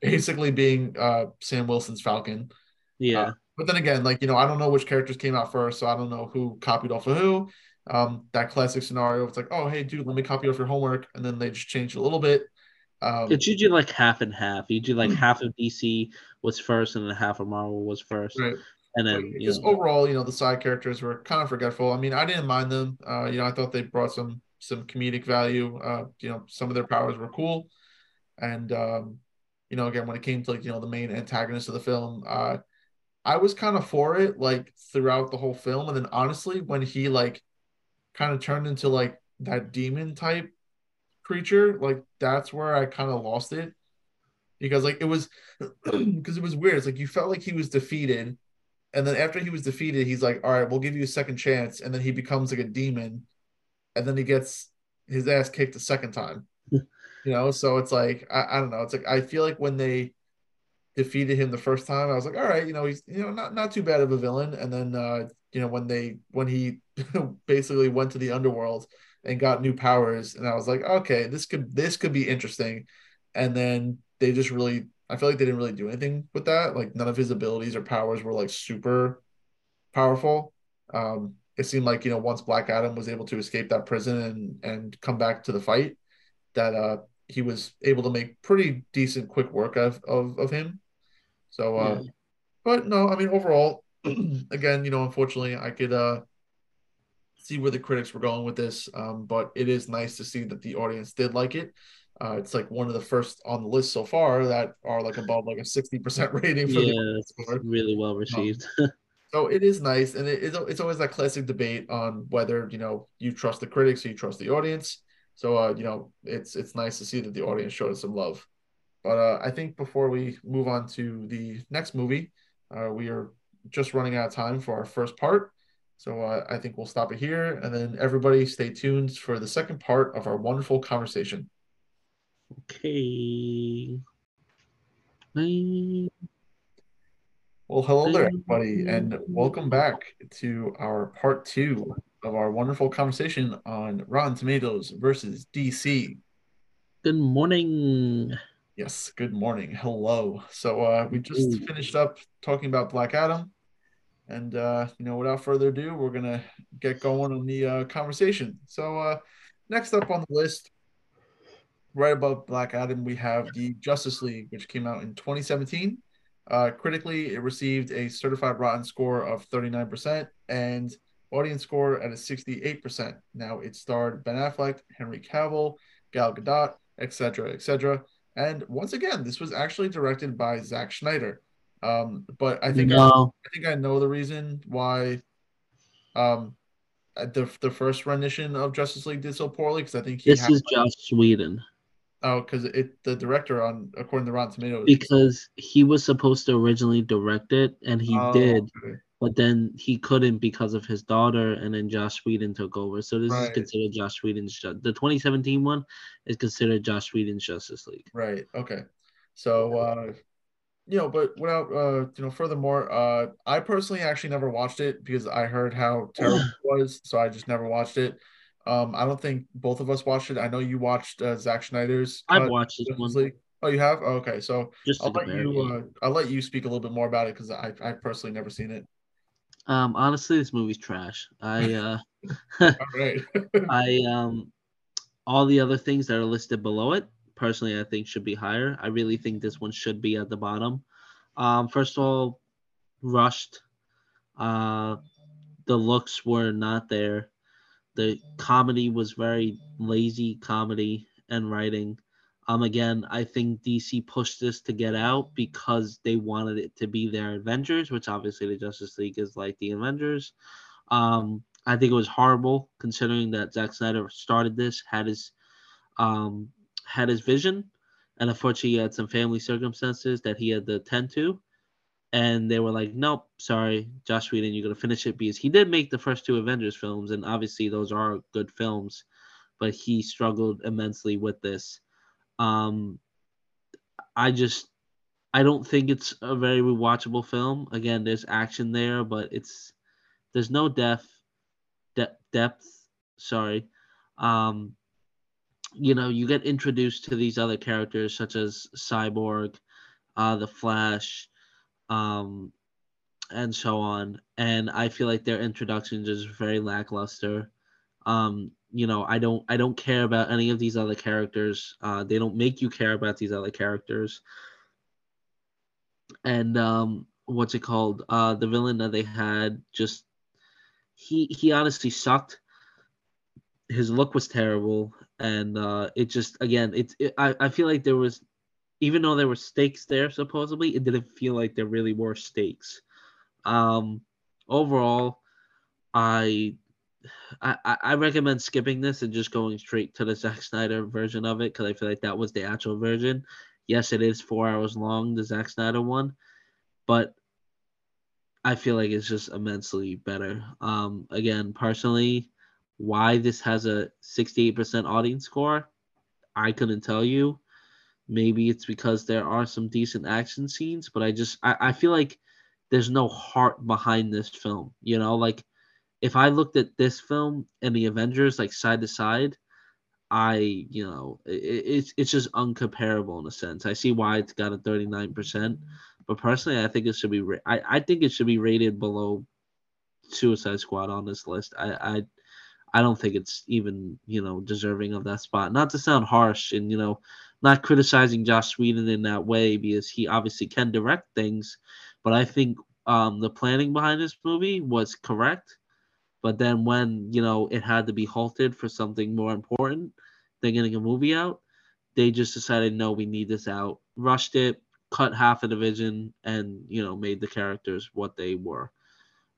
basically being uh Sam Wilson's Falcon. Yeah. Uh, but then again, like you know, I don't know which characters came out first, so I don't know who copied off of who um, that classic scenario. It's like, oh, hey, dude, let me copy off your homework, and then they just change a little bit. Um, it's usually like half and half. Usually, like half of DC was first, and then half of Marvel was first. Right. And then, just overall, you know, the side characters were kind of forgetful. I mean, I didn't mind them. Uh, you know, I thought they brought some some comedic value. Uh, you know, some of their powers were cool, and um, you know, again, when it came to like you know the main antagonist of the film, uh, I was kind of for it like throughout the whole film, and then honestly, when he like kind of turned into like that demon type creature, like that's where I kind of lost it. Because like it was (clears throat) because it was weird. It's like you felt like he was defeated. And then after he was defeated, he's like, all right, we'll give you a second chance. And then he becomes like a demon. And then he gets his ass kicked a second time. (laughs) you know, so it's like I, I don't know. It's like I feel like when they defeated him the first time, I was like, all right, you know, he's you know not not too bad of a villain. And then uh, you know, when they when he (laughs) basically went to the underworld and got new powers, and I was like, okay, this could this could be interesting. And then they just really, I feel like they didn't really do anything with that. Like none of his abilities or powers were like super powerful. Um, it seemed like you know once Black Adam was able to escape that prison and and come back to the fight, that uh he was able to make pretty decent quick work of of, of him. So, uh, yeah. but no, I mean overall, (clears throat) again, you know, unfortunately, I could uh see where the critics were going with this. Um, but it is nice to see that the audience did like it. Uh, it's like one of the first on the list so far that are like above like a 60% (laughs) rating for yeah, the really well received. Um, (laughs) so it is nice. And it, it's, it's always that classic debate on whether, you know, you trust the critics or you trust the audience. So, uh, you know, it's, it's nice to see that the audience showed us some love. But uh, I think before we move on to the next movie, uh, we are just running out of time for our first part. So uh, I think we'll stop it here. And then everybody stay tuned for the second part of our wonderful conversation. Okay. Well, hello there, everybody, and welcome back to our part two of our wonderful conversation on Rotten Tomatoes versus DC. Good morning. Yes, good morning. Hello. So uh, we just finished up talking about Black Adam, and uh, you know, without further ado, we're gonna get going on the uh, conversation. So uh, next up on the list, right above Black Adam, we have the Justice League, which came out in 2017. Uh, critically, it received a certified rotten score of 39% and audience score at a 68%. Now it starred Ben Affleck, Henry Cavill, Gal Gadot, etc., etc. And once again, this was actually directed by Zack Snyder. Um, but I think no. I, I, think I know the reason why um the the first rendition of Justice League did so poorly because I think this is Joss Whedon. Oh, because it the director on according to Rotten Tomatoes. Because he was supposed to originally direct it, and he oh, did, okay. but then he couldn't because of his daughter, and then Josh Whedon took over. So this right. is considered Josh Whedon's. The 2017 one is considered Josh Whedon's Justice League. Right. Okay. So, uh, you know, but without, uh, you know, furthermore, uh, I personally actually never watched it because I heard how terrible (sighs) it was, so I just never watched it. Um, I don't think both of us watched it. I know you watched uh, Zack Snyder's. I've watched this one. League. Oh, you have? Oh, okay, so Just I'll let you. Uh, I'll let you speak a little bit more about it because I I personally never seen it. Um, honestly, this movie's trash. I (laughs) uh, all right. (laughs) I um, all the other things that are listed below it, personally, I think should be higher. I really think this one should be at the bottom. Um, first of all, rushed. Uh, the looks were not there the comedy was very lazy comedy and writing. Um, again, I think DC pushed this to get out because they wanted it to be their Avengers, which obviously the Justice League is like the Avengers. Um, I think it was horrible considering that Zack Snyder started this, had his um, had his vision, and unfortunately he had some family circumstances that he had to tend to and they were like, "Nope, sorry, Josh Whedon, you're gonna finish it because he did make the first two Avengers films, and obviously those are good films, but he struggled immensely with this. Um, I just, I don't think it's a very rewatchable film. Again, there's action there, but it's there's no depth, de- depth. Sorry, um, you know, you get introduced to these other characters such as Cyborg, uh, the Flash." Um, and so on. And I feel like their introductions is very lackluster. Um, you know, I don't I don't care about any of these other characters. Uh, they don't make you care about these other characters. And um, what's it called? Uh, the villain that they had just he he honestly sucked. His look was terrible, and uh, it just again it, it I, I feel like there was even though there were stakes there supposedly, it didn't feel like there really were stakes. Um, overall, I, I I recommend skipping this and just going straight to the Zack Snyder version of it because I feel like that was the actual version. Yes, it is four hours long, the Zack Snyder one, but I feel like it's just immensely better. Um, again, personally, why this has a 68% audience score, I couldn't tell you. Maybe it's because there are some decent action scenes, but I just I, I feel like there's no heart behind this film. You know, like if I looked at this film and the Avengers like side to side, I you know it, it's it's just uncomparable in a sense. I see why it's got a 39 percent, but personally, I think it should be ra- I I think it should be rated below Suicide Squad on this list. I I I don't think it's even you know deserving of that spot. Not to sound harsh and you know not criticizing Josh Whedon in that way because he obviously can direct things, but I think um, the planning behind this movie was correct. But then when you know it had to be halted for something more important than getting a movie out, they just decided no, we need this out, rushed it, cut half of the vision, and you know made the characters what they were.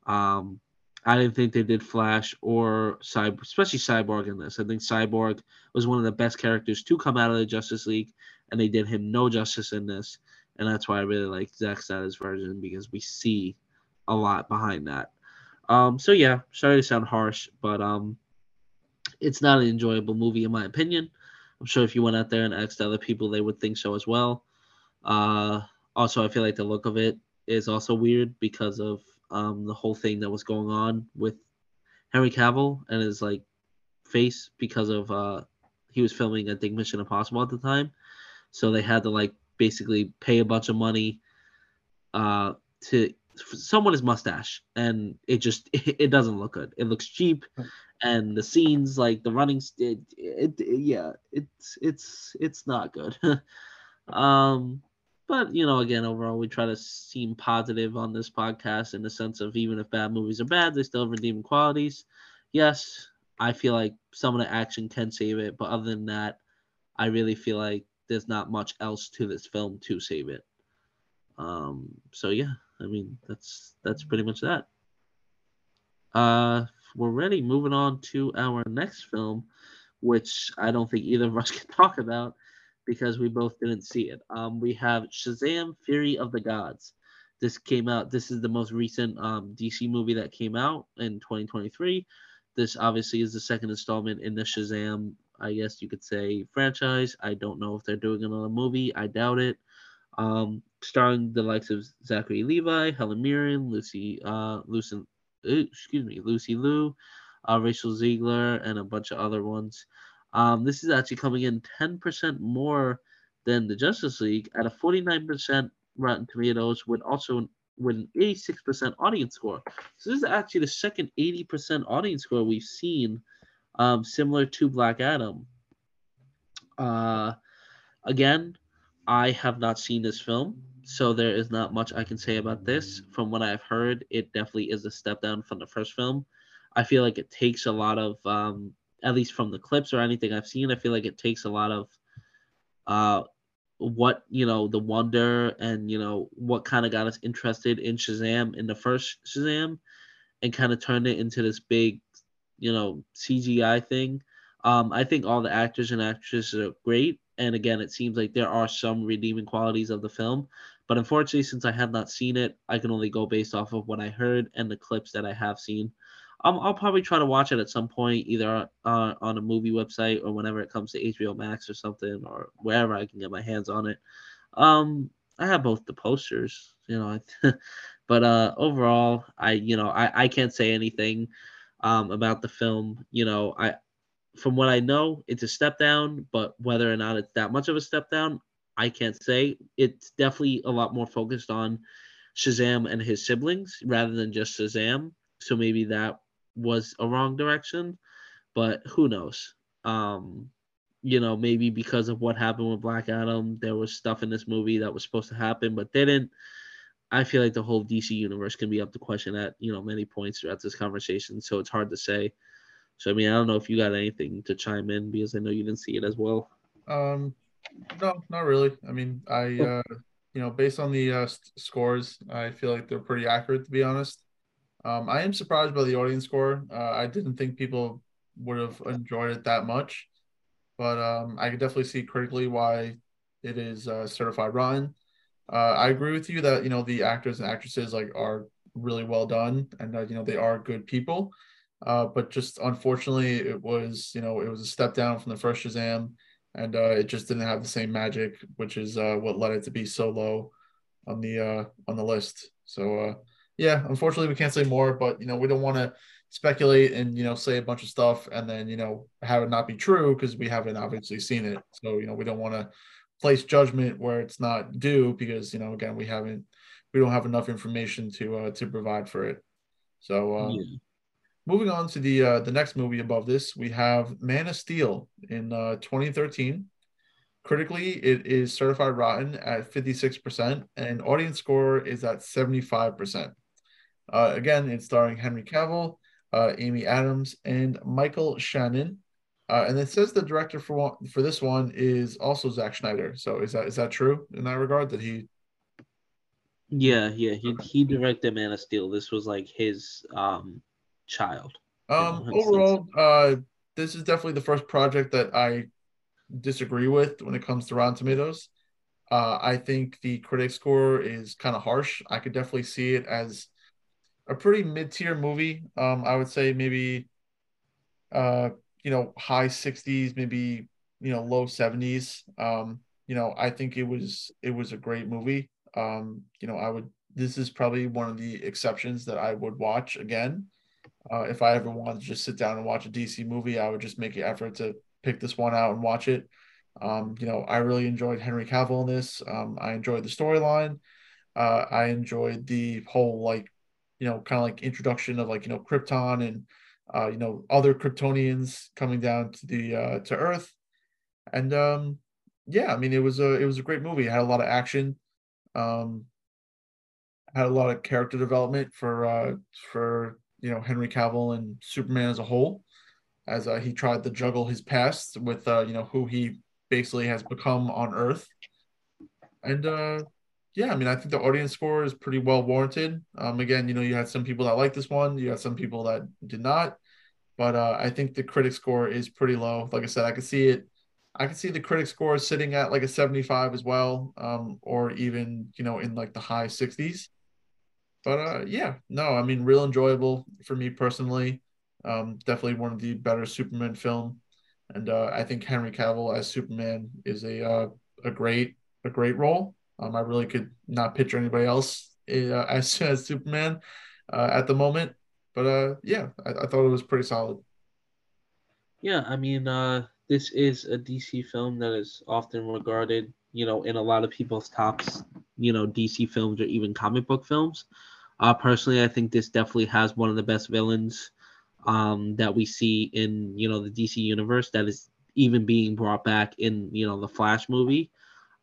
Um, I didn't think they did Flash or Cyborg, especially Cyborg in this. I think Cyborg was one of the best characters to come out of the Justice League, and they did him no justice in this. And that's why I really like Zack Snyder's version because we see a lot behind that. Um, so yeah, sorry to sound harsh, but um, it's not an enjoyable movie in my opinion. I'm sure if you went out there and asked other people, they would think so as well. Uh, also, I feel like the look of it is also weird because of um, the whole thing that was going on with Henry Cavill and his like face because of uh, he was filming I think Mission Impossible at the time, so they had to like basically pay a bunch of money uh, to someone his mustache. And it just it, (laughs) it, doesn't look good. It looks cheap. And the scenes like the running it, it, it yeah it's it's it's not good. (laughs) Um but you know again overall we try to seem positive on this podcast in the sense of even if bad movies are bad they still have redeeming qualities yes i feel like some of the action can save it but other than that i really feel like there's not much else to this film to save it um so yeah I mean, that's that's pretty much that. Uh, we're ready. Moving on to our next film, which I don't think either of us (laughs) can talk about because we both didn't see it. Um, we have Shazam: Fury of the Gods. This came out. This is the most recent um, DC movie that came out in 2023. This obviously is the second installment in the Shazam, I guess you could say, franchise. I don't know if they're doing another movie. I doubt it um, starring the likes of Zachary Levi, Helen Mirren, Lucy, uh, Lucy, excuse me, Lucy Liu, uh, Rachel Zegler, and a bunch of other ones. Um, this is actually coming in 10% more than the Justice League at a 49% Rotten Tomatoes, with also with an 86% audience score. So this is actually the second 80% audience score we've seen, um, similar to Black Adam. Uh, again, I have not seen this film, so there is not much I can say about this. From what I've heard, it definitely is a step down from the first film. I feel like it takes a lot of, um, at least from the clips or anything I've seen, I feel like it takes a lot of uh, what, you know, the wonder and, you know, what kind of got us interested in Shazam in the first Shazam and kind of turned it into this big, you know, CGI thing. Um, I think all the actors and actresses are great and again, it seems like there are some redeeming qualities of the film. But unfortunately, since I have not seen it, I can only go based off of what I heard and the clips that I have seen. Um, I'll probably try to watch it at some point, either uh, on a movie website or whenever it comes to HBO Max or something, or wherever I can get my hands on it. Um, I have both the posters, you know, (laughs) but uh, overall, I you know I, I can't say anything um, about the film. You know, I from what I know, it's a step down, but whether or not it's that much of a step down, I can't say. It's definitely a lot more focused on Shazam and his siblings rather than just Shazam. So maybe that was a wrong direction, but who knows? Um, you know, maybe because of what happened with Black Adam, there was stuff in this movie that was supposed to happen but didn't. I feel like the whole DC universe can be up to question at you know many points throughout this conversation, so it's hard to say. So I mean, I don't know if you got anything to chime in because I know you didn't see it as well. Um, no, not really. I mean, I uh, you know, based on the uh, scores, I feel like they're pretty accurate to be honest. Um, I am surprised by the audience score. Uh, I didn't think people would have enjoyed it that much, but um, I could definitely see critically why it is uh, certified rotten. Uh, I agree with you that you know the actors and actresses like are really well done and that you know they are good people. Uh, but just unfortunately, it was you know it was a step down from the first Shazam, and uh, it just didn't have the same magic, which is uh, what led it to be so low on the on the list. So uh, yeah, unfortunately, we can't say more, but you know we don't want to speculate and you know say a bunch of stuff and then you know have it not be true because we haven't obviously seen it. So you know we don't want to place judgment where it's not due because you know again we haven't we don't have enough information to uh, to provide for it. So. Um, yeah Moving on to the uh, the next movie above this, we have Man of Steel in uh, 2013. Critically, it is certified rotten at 56%, and audience score is at 75%. Uh, again, it's starring Henry Cavill, uh, Amy Adams, and Michael Shannon. Uh, and it says the director for one, for this one is also Zack Snyder. So is that is that true in that regard? That he yeah, yeah, he he directed Man of Steel. This was like his um child. Um, overall, uh, this is definitely the first project that I disagree with when it comes to Rotten Tomatoes. Uh, I think the critic score is kind of harsh. I could definitely see it as a pretty mid-tier movie. Um, I would say maybe, uh, you know, high 60s, maybe you know, low 70s. Um, you know, I think it was it was a great movie. Um, you know, I would this is probably one of the exceptions that I would watch again. Uh, if I ever wanted to just sit down and watch a DC movie, I would just make an effort to pick this one out and watch it. Um, you know, I really enjoyed Henry Cavill in this. Um, I enjoyed the storyline. Uh, I enjoyed the whole like, you know, kind of like introduction of like you know Krypton and uh, you know other Kryptonians coming down to the uh, to Earth, and um, yeah, I mean it was a it was a great movie. It had a lot of action. Um, had a lot of character development for uh, for you know Henry Cavill and Superman as a whole, as uh, he tried to juggle his past with uh, you know who he basically has become on Earth, and uh, yeah, I mean I think the audience score is pretty well warranted. Um, again, you know you had some people that liked this one, you had some people that did not, but uh, I think the critic score is pretty low. Like I said, I could see it. I could see the critic score sitting at like a 75 as well, um, or even you know in like the high 60s but uh, yeah, no, I mean, real enjoyable for me personally. Um, definitely one of the better Superman film, and uh, I think Henry Cavill as Superman is a uh, a great a great role. Um, I really could not picture anybody else uh, (laughs) as as Superman uh, at the moment, but uh, yeah, I, I thought it was pretty solid. Yeah, I mean, uh, this is a DC film that is often regarded, you know, in a lot of people's tops, you know, DC films or even comic book films. Uh, personally, I think this definitely has one of the best villains um, that we see in you know the DC universe that is even being brought back in you know the Flash movie.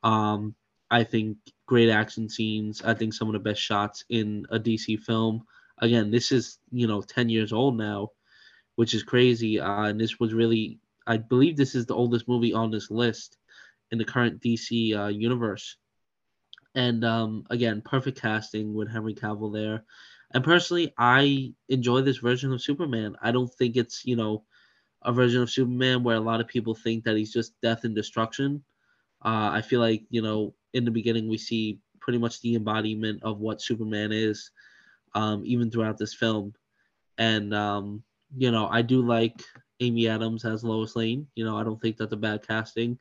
Um, I think great action scenes. I think some of the best shots in a DC film. Again, this is you know 10 years old now, which is crazy. Uh, and this was really, I believe, this is the oldest movie on this list in the current DC uh, universe. And um, again, perfect casting with Henry Cavill there. And personally, I enjoy this version of Superman. I don't think it's, you know, a version of Superman where a lot of people think that he's just death and destruction. Uh, I feel like, you know, in the beginning, we see pretty much the embodiment of what Superman is, um, even throughout this film. And, um, you know, I do like Amy Adams as Lois Lane. You know, I don't think that's a bad casting.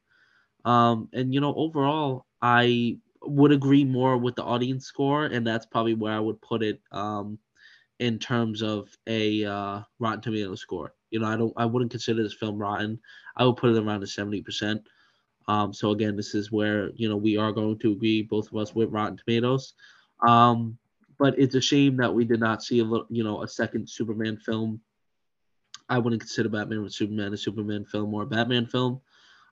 Um, and, you know, overall, I would agree more with the audience score, and that's probably where I would put it um, in terms of a uh, Rotten Tomato score. You know, I don't, I wouldn't consider this film rotten. I would put it around a seventy percent. Um, so again, this is where you know we are going to agree, both of us, with Rotten Tomatoes. Um, but it's a shame that we did not see a little, you know, a second Superman film. I wouldn't consider Batman with Superman a Superman film or a Batman film.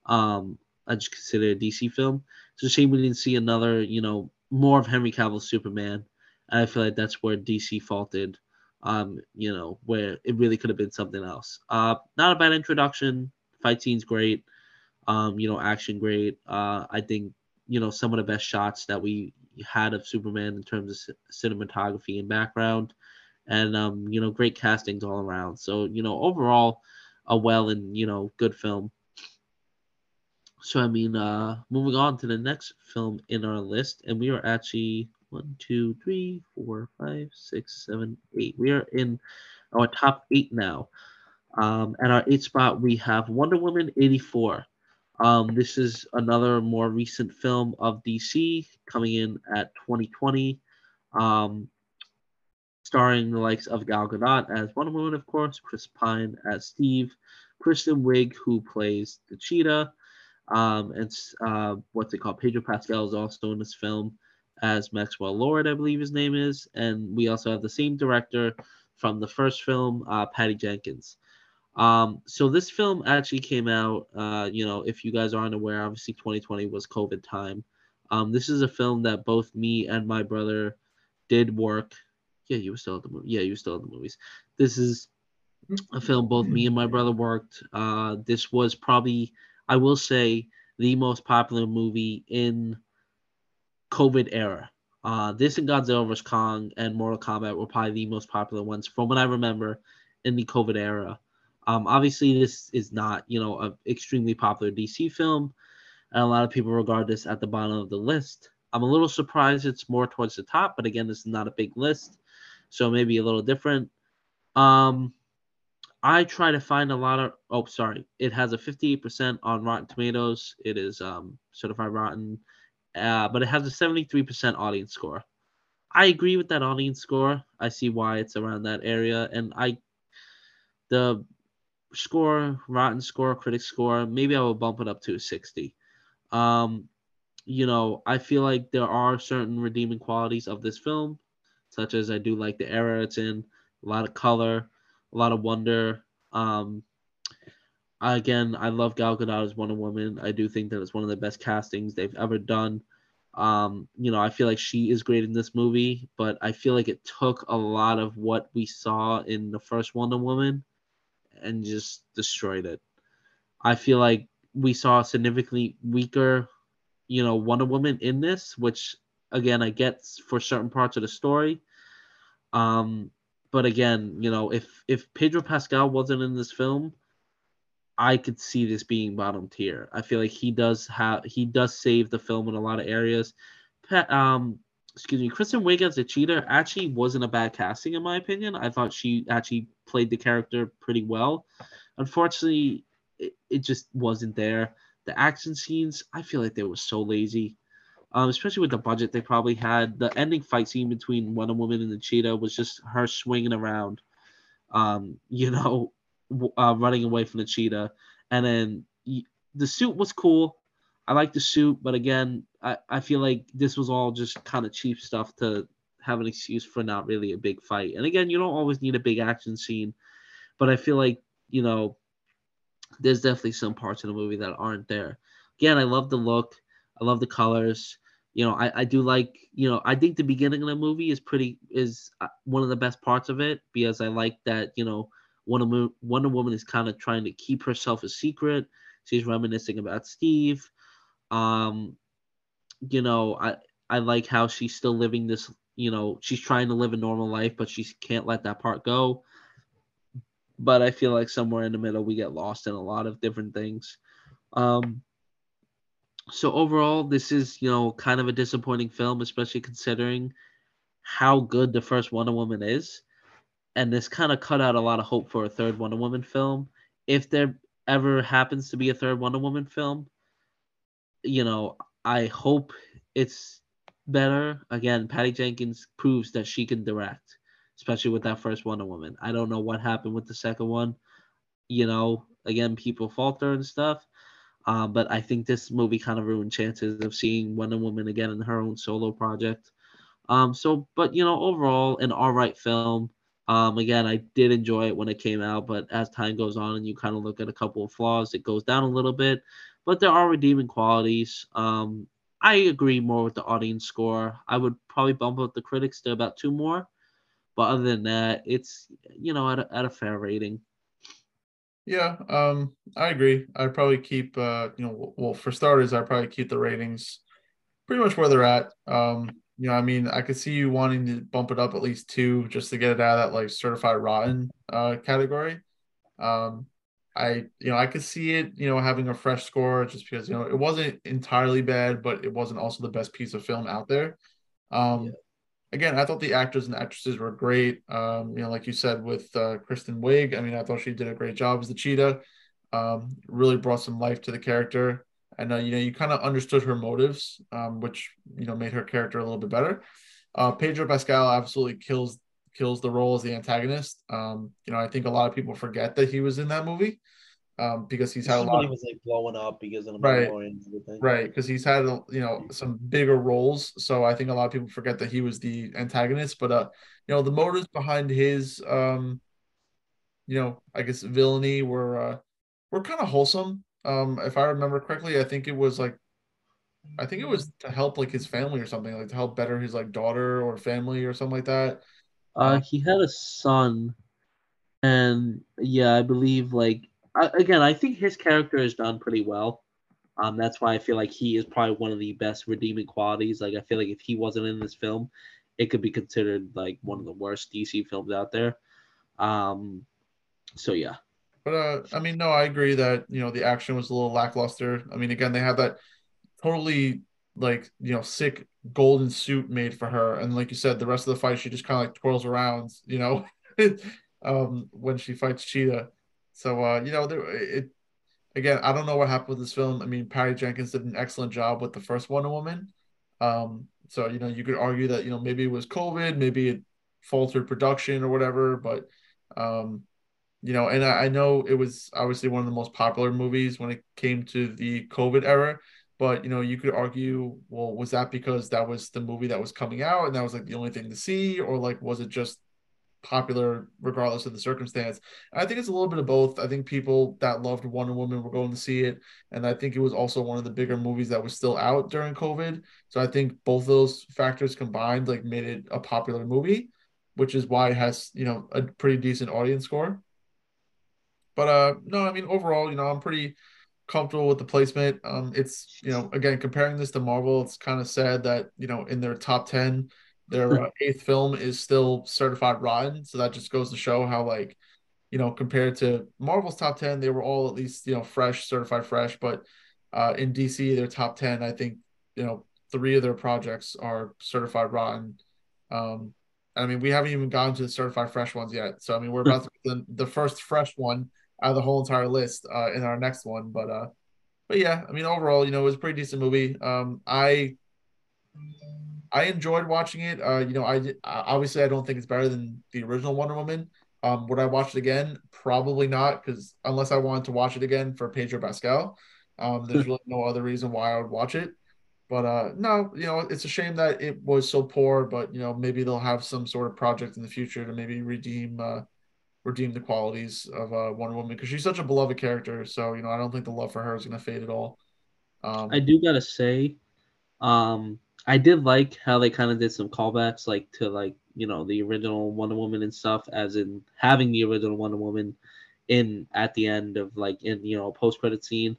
Um, I just consider a DC film. It's a shame we didn't see another, you know, more of Henry Cavill's Superman. And I feel like that's where DC faulted. Um, you know, where it really could have been something else. Uh, not a bad introduction. Fight scenes great. Um, you know, action great. Uh, I think you know some of the best shots that we had of Superman in terms of cinematography and background, and um, you know, great castings all around. So you know, overall, a well and you know good film. So I mean, uh, moving on to the next film in our list, and we are actually one, two, three, four, five, six, seven, eight. We are in our top eight now. Um, at our eighth spot, we have Wonder Woman '84. Um, this is another more recent film of DC coming in at 2020, um, starring the likes of Gal Gadot as Wonder Woman, of course, Chris Pine as Steve, Kristen Wiig, who plays the Cheetah, um, and uh, what's it called? Pedro Pascal is also in this film as Maxwell Lord, I believe his name is. And we also have the same director from the first film, uh, Patty Jenkins. Um, so this film actually came out, uh, you know, if you guys aren't aware, obviously 2020 was COVID time. Um, this is a film that both me and my brother did work. Yeah, you were still at the movie. Yeah, you were still at the movies. This is a film both me and my brother worked. Uh, this was probably I will say the most popular movie in COVID era. Uh, this and Godzilla vs Kong and Mortal Kombat were probably the most popular ones from what I remember in the COVID era. Um, obviously, this is not you know an extremely popular DC film, and a lot of people regard this at the bottom of the list. I'm a little surprised it's more towards the top, but again, this is not a big list. so maybe a little different. Um, I try to find a lot of. Oh, sorry, it has a 58% on Rotten Tomatoes. It is um, certified rotten, uh, but it has a 73% audience score. I agree with that audience score. I see why it's around that area, and I the score, rotten score, critic score, maybe I will bump it up to a 60. Um, you know, I feel like there are certain redeeming qualities of this film, such as I do like the era it's in, a lot of color, a lot of wonder. Um, again, I love Gal Gadot as Wonder Woman. I do think that it's one of the best castings they've ever done. Um, you know, I feel like she is great in this movie, but I feel like it took a lot of what we saw in the first Wonder Woman and just destroyed it. I feel like we saw a significantly weaker, you know, Wonder Woman in this, which again I get for certain parts of the story. Um, but again, you know, if if Pedro Pascal wasn't in this film, I could see this being bottom tier. I feel like he does have he does save the film in a lot of areas. Um, excuse me, Kristen Wiig as the cheetah actually wasn't a bad casting in my opinion. I thought she actually played the character pretty well. Unfortunately, it, it just wasn't there. The action scenes, I feel like they were so lazy. Um, especially with the budget they probably had. The ending fight scene between Wonder Woman and the cheetah was just her swinging around, um, (laughs) you know, uh, running away from the cheetah. And then the suit was cool. I like the suit, but again, I, I feel like this was all just kind of cheap stuff to have an excuse for not really a big fight. And again, you don't always need a big action scene, but I feel like, you know, there's definitely some parts of the movie that aren't there. Again, I love the look, I love the colors. You know, I, I do like, you know, I think the beginning of the movie is pretty, is uh, one of the best parts of it because I like that, you know, Wonder, Wonder Woman is kind of trying to keep herself a secret. She's reminiscing about Steve. Um, you know, I I like how she's still living this. You know, she's trying to live a normal life, but she can't let that part go. But I feel like somewhere in the middle, we get lost in a lot of different things. Um, so overall, this is you know kind of a disappointing film, especially considering how good the first Wonder Woman is, and this kind of cut out a lot of hope for a third Wonder Woman film. If there ever happens to be a third Wonder Woman film, you know, I hope it's better. Again, Patty Jenkins proves that she can direct, especially with that first Wonder Woman. I don't know what happened with the second one. You know, again, people falter and stuff. Um, but I think this movie kind of ruined chances of seeing Wonder Woman again in her own solo project. Um, so, but you know, overall, an all right film. Um, again, I did enjoy it when it came out, but as time goes on and you kind of look at a couple of flaws, it goes down a little bit but there are redeeming qualities. Um, I agree more with the audience score. I would probably bump up the critics to about two more, but other than that, it's you know at a, at a fair rating. Yeah, um, I agree. I'd probably keep uh, you know, well for starters, I'd probably keep the ratings pretty much where they're at. Um, you know, I mean, I could see you wanting to bump it up at least two just to get it out of that like certified rotten uh category. Um, I you know I could see it you know having a fresh score just because you know it wasn't entirely bad, but it wasn't also the best piece of film out there. Um, yeah. Again, I thought the actors and actresses were great. Um, you know, like you said with uh, Kristen Wiig, I mean, I thought she did a great job as the cheetah. Um, really brought some life to the character, and uh, you know you kind of understood her motives, um, which you know made her character a little bit better. Uh, Pedro Pascal absolutely kills kills the role as the antagonist. Um, you know, I think a lot of people forget that he was in that movie um, because he's had a lot. He was like blowing up because of the right, right, because he's had you know some bigger roles. So I think a lot of people forget that he was the antagonist. But uh, you know, the motives behind his um, you know, I guess villainy were uh, were kind of wholesome. Um, if I remember correctly, I think it was like I think it was to help like his family or something, like to help better his like daughter or family or something like that. Uh, he had a son, and yeah, I believe like I, again, I think his character is done pretty well. Um, that's why I feel like he is probably one of the best redeeming qualities. Like I feel like if he wasn't in this film, it could be considered like one of the worst DC films out there. Um, so yeah. But uh, I mean, no, I agree that you know the action was a little lackluster. I mean, again, they have that totally like you know sick golden suit made for her, and like you said, the rest of the fight she just kind of like twirls around, you know, (laughs) um, when she fights Cheetah. So uh, you know, there it again. I don't know what happened with this film. I mean, Patty Jenkins did an excellent job with the first Wonder Woman. Um, so you know, you could argue that you know maybe it was COVID, maybe it faltered production or whatever, but um, you know, and I, I know it was obviously one of the most popular movies when it came to the COVID era. But you know, you could argue, well, was that because that was the movie that was coming out and that was like the only thing to see, or like was it just popular regardless of the circumstance. I think it's a little bit of both. I think people that loved Wonder Woman were going to see it, and I think it was also one of the bigger movies that was still out during COVID. So I think both those factors combined like made it a popular movie, which is why it has you know a pretty decent audience score. But uh no, I mean overall, you know, I'm pretty comfortable with the placement. Um, it's you know again comparing this to Marvel, it's kind of sad that you know in their top ten, their uh, (laughs) eighth film is still certified rotten. So that just goes to show how like you know compared to Marvel's top ten, they were all at least you know fresh, certified fresh. But uh, in DC, their top ten, I think you know three of their projects are certified rotten. Um, I mean, we haven't even gone to the certified fresh ones yet. So I mean, we're about to the, the first fresh one out of the whole entire list uh, in our next one. But uh, but yeah, I mean, overall, you know, it was a pretty decent movie. Um, I I enjoyed watching it. Uh, you know, I obviously I don't think it's better than the original Wonder Woman. Um, would I watch it again? Probably not, because unless I wanted to watch it again for Pedro Pascal, um, there's really no other reason why I would watch it. But uh, no, you know, it's a shame that it was so poor. But you know, maybe they'll have some sort of project in the future to maybe redeem uh, redeem the qualities of uh, Wonder Woman because she's such a beloved character. So you know, I don't think the love for her is going to fade at all. Um, I do gotta say, um, I did like how they kind of did some callbacks, like to like you know the original Wonder Woman and stuff, as in having the original Wonder Woman in at the end of like in you know post credit scene,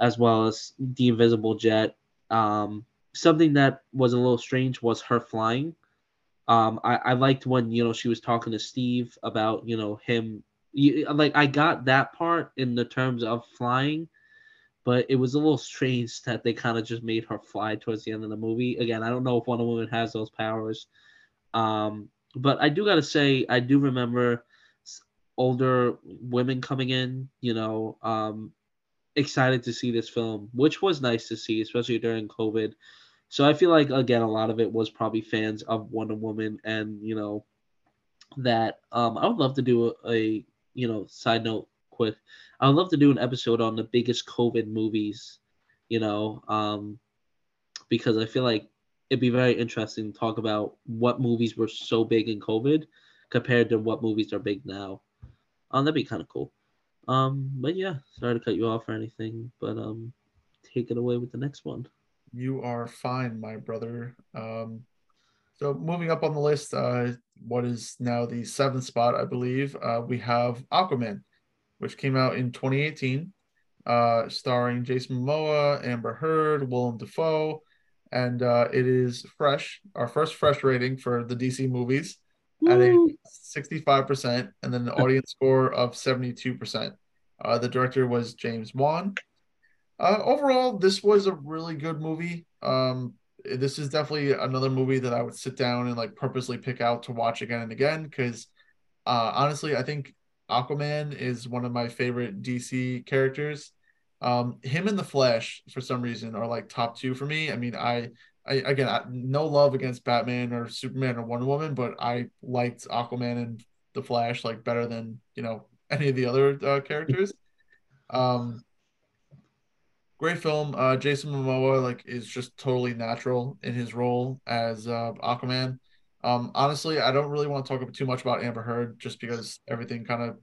as well as the Invisible Jet. Um, something that was a little strange was her flying um, I, I liked when you know she was talking to Steve about you know him. You, Like I got that part in the terms of flying, but it was a little strange that they kind of just made her fly towards the end of the movie. Again, I don't know if Wonder Woman has those powers, um, but I do gotta say I do remember older women coming in. You know, um, excited to see this film, which was nice to see, especially during COVID. So I feel like again a lot of it was probably fans of Wonder Woman and you know that um I would love to do a, a you know side note quick. I would love to do an episode on the biggest COVID movies, you know, um because I feel like it'd be very interesting to talk about what movies were so big in COVID compared to what movies are big now. Um, that'd be kind of cool. Um, but yeah, sorry to cut you off or anything, but um, take it away with the next one. You are fine, my brother. Um, so moving up on the list, uh, what is now the seventh spot, I believe, uh, we have Aquaman, which came out in 2018, uh, starring Jason Momoa, Amber Heard, Willem Dafoe, and uh, it is fresh, our first fresh rating for the DC movies at a 65%, and then the audience (laughs) score of 72%. Uh, the director was James Wan. Uh, overall, this was a really good movie. Um, this is definitely another movie that I would sit down and like purposely pick out to watch again and again because uh, honestly, I think Aquaman is one of my favorite DC characters. Um, him and the Flash, for some reason, are like top two for me. I mean, I, I again, I, no love against Batman or Superman or Wonder Woman, but I liked Aquaman and the Flash like better than you know any of the other uh, characters. (laughs) Um, great film. Uh, Jason Momoa like is just totally natural in his role as uh, Aquaman. Um, honestly, I don't really want to talk too much about Amber Heard just because everything kind of,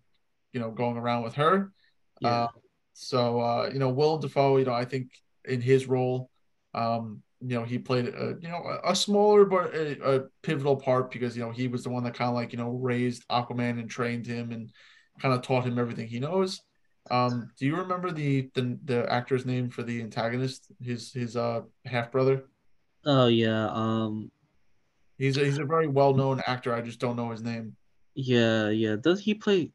you know, going around with her. Yeah. Uh, so uh, you know, Will Dafoe, you know, I think in his role, um, you know, he played a you know a, smaller but a, a, pivotal part because you know he was the one that kind of like you know raised Aquaman and trained him and kind of taught him everything he knows. Um, do you remember the, the the actor's name for the antagonist? His his uh half brother. Oh yeah. Um, he's a, he's a very well known actor. I just don't know his name. Yeah, yeah. Does he play?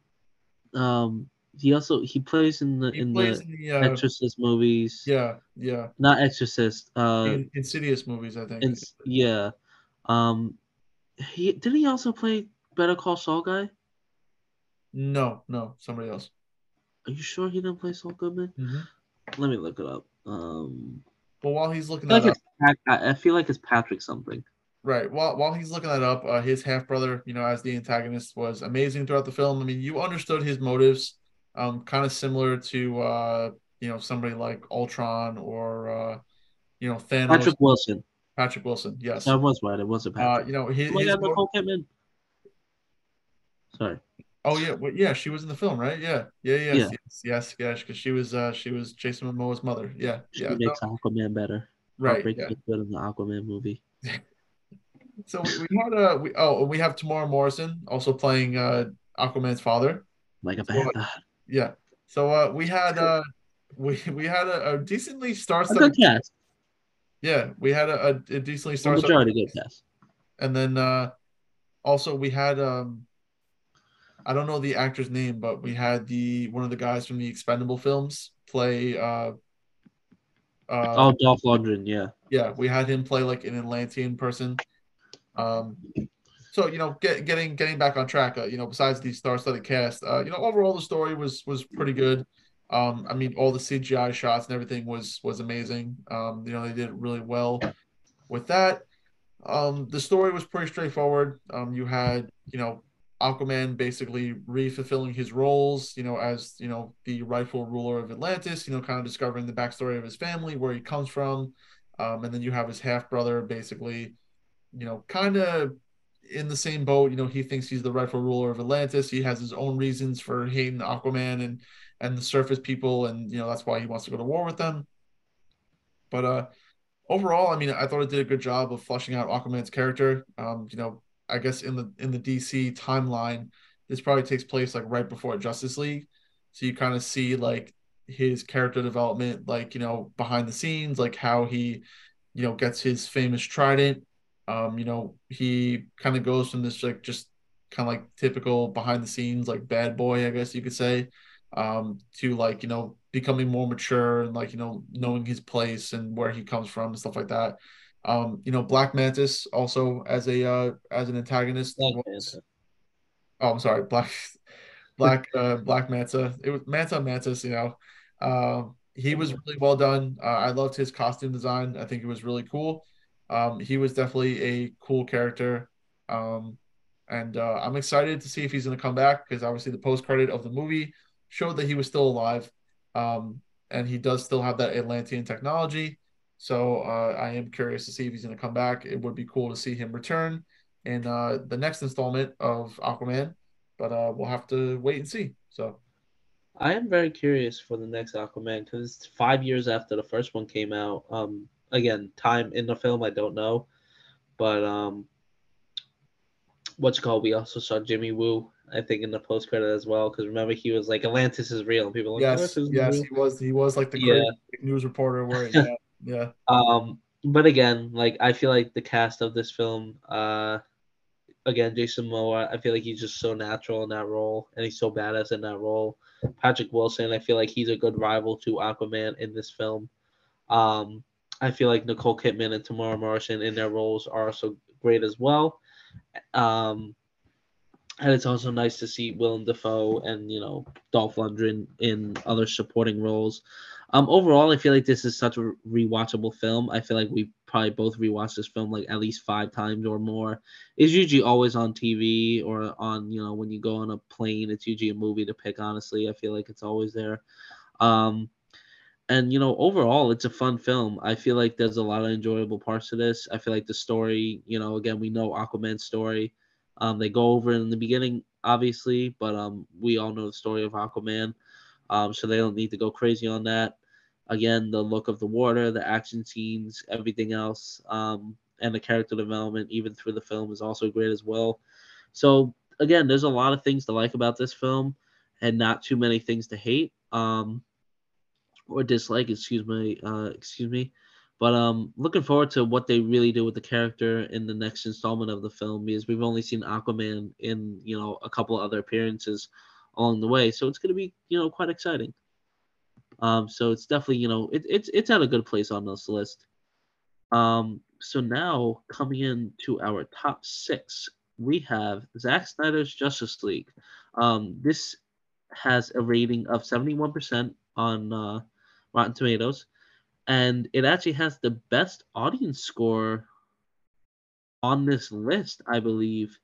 Um, he also he plays in the he in the, in the uh, Exorcist movies. Yeah, yeah. Not Exorcist. Uh, in, Insidious movies, I think. In, yeah. Um, he did he also play Better Call Saul guy? No, no, somebody else. Are you sure he didn't play Saul Goodman? Mm-hmm. Let me look it up. Um, but while he's looking I, like up, I feel like it's Patrick something. Right. While while he's looking that up, uh, his half brother, you know, as the antagonist, was amazing throughout the film. I mean, you understood his motives, um, kind of similar to uh, you know, somebody like Ultron or uh, you know, Thanos. Patrick Wilson. Patrick Wilson. Yes. That was right. It was a Patrick. Uh, you know, his, oh, his Nicole Sorry. Oh yeah, well, yeah, she was in the film, right? Yeah, yeah, yes, yeah. yes, yes, yes, because she was uh she was Jason Momoa's mother. Yeah, she yeah. makes no. Aquaman better. Right. Yeah. Good in the Aquaman movie. (laughs) so we, we had a we oh we have Temuera Morrison also playing uh Aquaman's father. Like a bad. So, yeah. So uh we had uh we we had a, a decently star-studded cast. Yeah, we had a, a, a decently star-studded majority good cast. And then uh also we had um I don't know the actor's name, but we had the one of the guys from the Expendable films play. Uh, uh, oh, Dolph Lundgren, yeah, yeah. We had him play like an Atlantean person. Um, so you know, get, getting getting back on track. Uh, you know, besides the star-studded cast, uh, you know, overall the story was was pretty good. Um, I mean, all the CGI shots and everything was was amazing. Um, you know, they did really well with that. Um, the story was pretty straightforward. Um, you had, you know, Aquaman basically re-fulfilling his roles, you know, as you know the rightful ruler of Atlantis. You know, kind of discovering the backstory of his family, where he comes from, um, and then you have his half brother, basically, you know, kind of in the same boat. You know, he thinks he's the rightful ruler of Atlantis. He has his own reasons for hating Aquaman and and the surface people, and you know that's why he wants to go to war with them. But uh, overall, I mean, I thought it did a good job of fleshing out Aquaman's character. Um, you know, I guess in the in the DC timeline, this probably takes place like right before Justice League. So you kind of see like his character development, like you know behind the scenes, like how he, you know, gets his famous trident. Um, you know, he kind of goes from this like just kind of like typical behind the scenes like bad boy, I guess you could say, um, to like you know becoming more mature and like you know knowing his place and where he comes from and stuff like that. Um, you know, Black Mantis also as a uh, as an antagonist. Was, oh, I'm sorry, Black (laughs) Black uh, Black Manta. It was Manta Mantis. You know, uh, he was really well done. Uh, I loved his costume design. I think it was really cool. Um, he was definitely a cool character. Um, and uh, I'm excited to see if he's going to come back because obviously the post credit of the movie showed that he was still alive. Um, and he does still have that Atlantean technology. So uh, I am curious to see if he's going to come back. It would be cool to see him return in uh, the next installment of Aquaman, but uh, we'll have to wait and see. So I am very curious for the next Aquaman because it's five years after the first one came out. Um, again, time in the film I don't know, but um, what's called? We also saw Jimmy Woo. I think in the post credit as well, because remember he was like Atlantis is real, and people like yes, yes, real. he was he was like the yeah. news reporter where yeah. Yeah. Um, but again, like I feel like the cast of this film, uh, again, Jason Momoa, I feel like he's just so natural in that role, and he's so badass in that role. Patrick Wilson, I feel like he's a good rival to Aquaman in this film. Um, I feel like Nicole Kidman and Temuera Morrison in their roles are also great as well. Um, and it's also nice to see Willem Dafoe and you know Dolph Lundgren in other supporting roles. Um, overall, I feel like this is such a rewatchable film. I feel like we probably both rewatched this film like at least five times or more. It's usually always on TV or on you know when you go on a plane. It's usually a movie to pick. Honestly, I feel like it's always there. Um, and you know overall it's a fun film i feel like there's a lot of enjoyable parts to this i feel like the story you know again we know aquaman's story um, they go over in the beginning obviously but um, we all know the story of aquaman um, so they don't need to go crazy on that again the look of the water the action scenes everything else um, and the character development even through the film is also great as well so again there's a lot of things to like about this film and not too many things to hate um, or dislike excuse me uh, excuse me but um looking forward to what they really do with the character in the next installment of the film because we've only seen aquaman in you know a couple other appearances along the way. So it's going to be, you know, quite exciting. Um, so it's definitely, you know, it, it's it's at a good place on this list. Um, so now coming into our top six, we have Zack Snyder's Justice League. Um, this has a rating of 71% on uh, Rotten Tomatoes, and it actually has the best audience score on this list, I believe,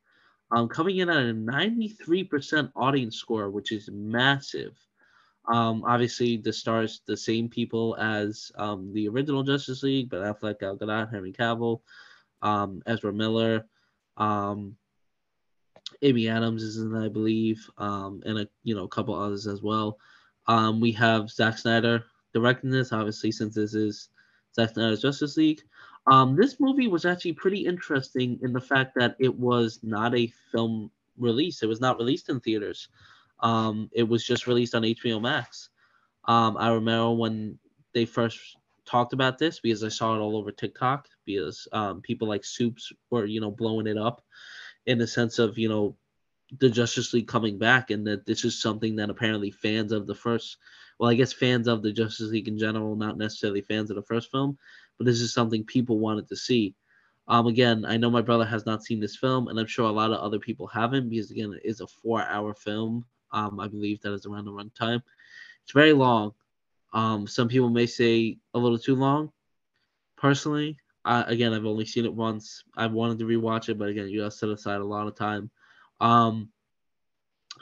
um, coming in at a 93% audience score, which is massive. Um, obviously, the stars the same people as um, the original Justice League, Ben Affleck, Gal Gadot, Henry Cavill, um, Ezra Miller, um, Amy Adams is in, I believe, um, and a you know a couple others as well. Um, we have Zack Snyder directing this, obviously, since this is Zack Snyder's Justice League. Um, this movie was actually pretty interesting in the fact that it was not a film release. It was not released in theaters. Um, it was just released on HBO Max. Um, I remember when they first talked about this because I saw it all over TikTok because um, people like Soups were you know blowing it up in the sense of you know the Justice League coming back and that this is something that apparently fans of the first well I guess fans of the Justice League in general not necessarily fans of the first film but this is something people wanted to see. Um, again, I know my brother has not seen this film, and I'm sure a lot of other people haven't because again, it is a four-hour film. Um, I believe that is around the runtime. It's very long. Um, some people may say a little too long. Personally, I, again, I've only seen it once. I wanted to rewatch it, but again, you gotta set aside a lot of time. Um,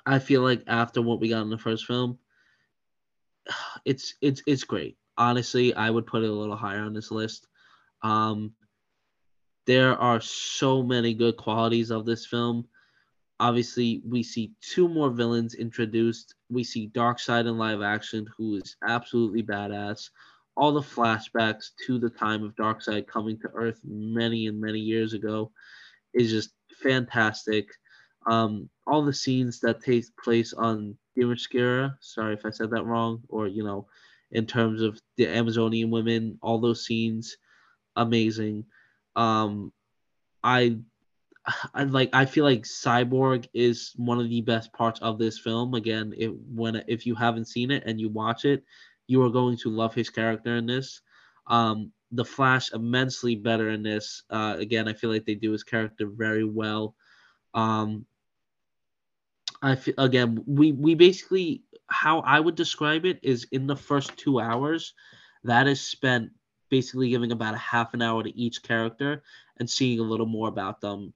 I feel like after what we got in the first film, (sighs) it's it's it's great honestly, I would put it a little higher on this list. Um, there are so many good qualities of this film. Obviously, we see two more villains introduced. We see Darkseid in live action, who is absolutely badass. All the flashbacks to the time of Darkseid coming to Earth many and many years ago is just fantastic. Um, all the scenes that take place on Themyscira, sorry if I said that wrong, or you know, in terms of the Amazonian women, all those scenes, amazing. Um, I, I like. I feel like Cyborg is one of the best parts of this film. Again, it, when if you haven't seen it and you watch it, you are going to love his character in this. Um, the Flash immensely better in this. Uh, again, I feel like they do his character very well. Um, I feel, again, we we basically how I would describe it is in the first two hours, that is spent basically giving about a half an hour to each character and seeing a little more about them,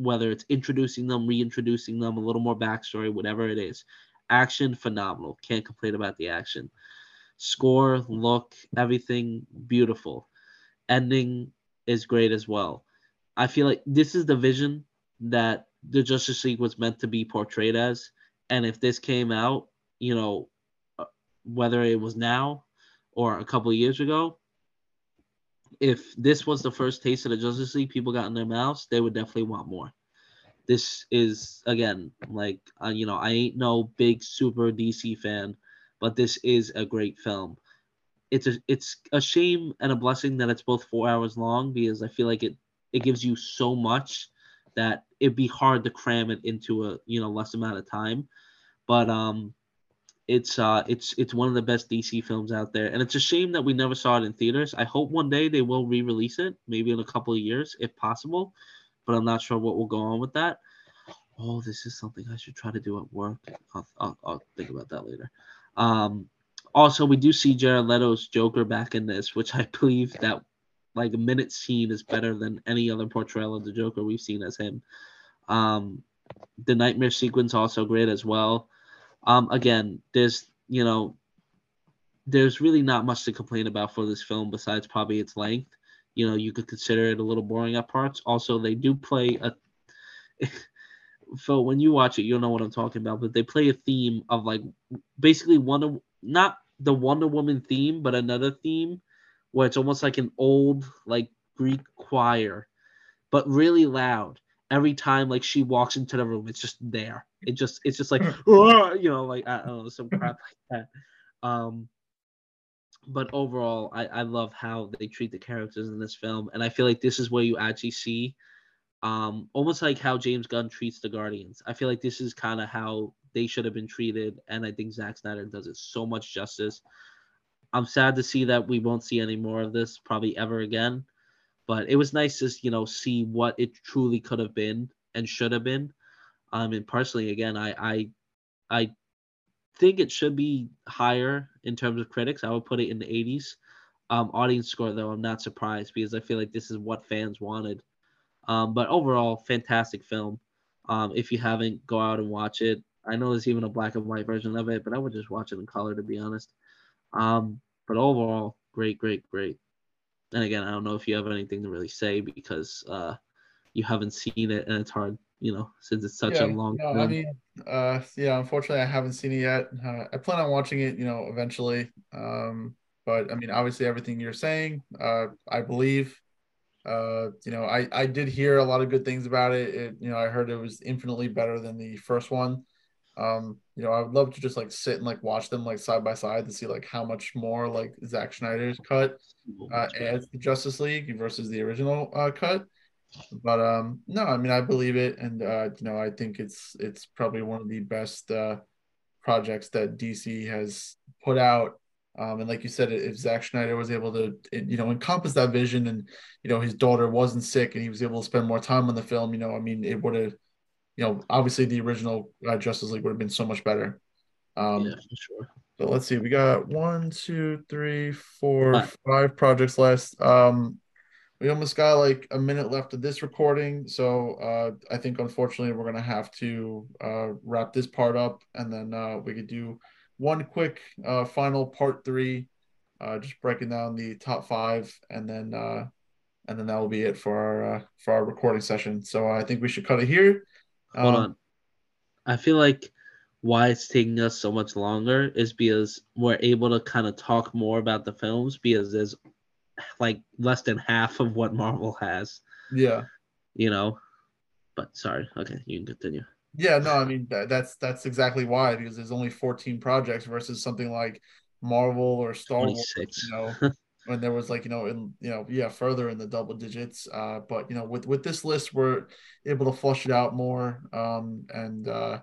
whether it's introducing them, reintroducing them, a little more backstory, whatever it is. Action, phenomenal. Can't complain about the action. Score, look, everything beautiful. Ending is great as well. I feel like this is the vision that the Justice League was meant to be portrayed as. And if this came out you know, uh, whether it was now or a couple years ago, if this was the first taste of the Justice League people got in their mouths, they would definitely want more. This is again like uh, you know I ain't no big super DC fan, but this is a great film. It's a it's a shame and a blessing that it's both four hours long because I feel like it it gives you so much that it'd be hard to cram it into a you know less amount of time. But um it's uh it's it's one of the best DC films out there, and it's a shame that we never saw it in theaters. I hope one day they will re-release it, maybe in a couple of years if possible, but I'm not sure what will go on with that. Oh, this is something I should try to do at work. I'll, I'll, I'll think about that later. Um, also, we do see Jared Leto's Joker back in this, which I (laughs) believe that like a minute scene is better than any other portrayal of the Joker we've seen as him. Um, the nightmare sequence also great as well. Um, again, there's you know, there's really not much to complain about for this film besides probably its length. You know, you could consider it a little boring at parts. Also, they do play a. (laughs) so when you watch it, you'll know what I'm talking about. But they play a theme of like basically Wonder, not the Wonder Woman theme, but another theme where it's almost like an old like Greek choir, but really loud every time like she walks into the room, it's just there. It just it's just like you know like I don't know some crap like that. Um, but overall, I I love how they treat the characters in this film, and I feel like this is where you actually see, um, almost like how James Gunn treats the Guardians. I feel like this is kind of how they should have been treated, and I think Zack Snyder does it so much justice. I'm sad to see that we won't see any more of this probably ever again, but it was nice to you know see what it truly could have been and should have been. Um, and personally, again, I I I think it should be higher in terms of critics. I would put it in the 80s. Um, audience score though, I'm not surprised because I feel like this is what fans wanted. Um, but overall, fantastic film. Um, if you haven't, go out and watch it. I know there's even a black and white version of it, but I would just watch it in color to be honest. Um, but overall, great, great, great. And again, I don't know if you have anything to really say because uh, you haven't seen it, and it's hard, you know, since it's such yeah, a long. No, I mean, uh, yeah, unfortunately, I haven't seen it yet. Uh, I plan on watching it, you know, eventually. Um, but I mean, obviously, everything you're saying, uh, I believe. Uh, you know, I I did hear a lot of good things about it. it. You know, I heard it was infinitely better than the first one. Um, you know, I would love to just like sit and like watch them like side by side to see like how much more like Zack Snyder's cut uh, adds to Justice League versus the original uh, cut. But um, no, I mean I believe it, and uh, you know I think it's it's probably one of the best uh, projects that DC has put out. Um, and like you said, if Zack Snyder was able to, you know, encompass that vision, and you know his daughter wasn't sick, and he was able to spend more time on the film, you know, I mean, it would have you know, obviously the original uh, Justice League would have been so much better. Um, yeah, for sure. So let's see, we got one, two, three, four, five, five projects left. Um, we almost got like a minute left of this recording, so uh, I think unfortunately we're gonna have to uh, wrap this part up, and then uh, we could do one quick uh, final part three, uh, just breaking down the top five, and then uh, and then that will be it for our uh, for our recording session. So I think we should cut it here. Hold um, on. I feel like why it's taking us so much longer is because we're able to kind of talk more about the films because there's like less than half of what Marvel has. Yeah. You know. But sorry. Okay, you can continue. Yeah, no, I mean that, that's that's exactly why because there's only 14 projects versus something like Marvel or Star 26. Wars, you know, (laughs) when there was like you know in you know yeah further in the double digits uh but you know with with this list we're able to flush it out more um and uh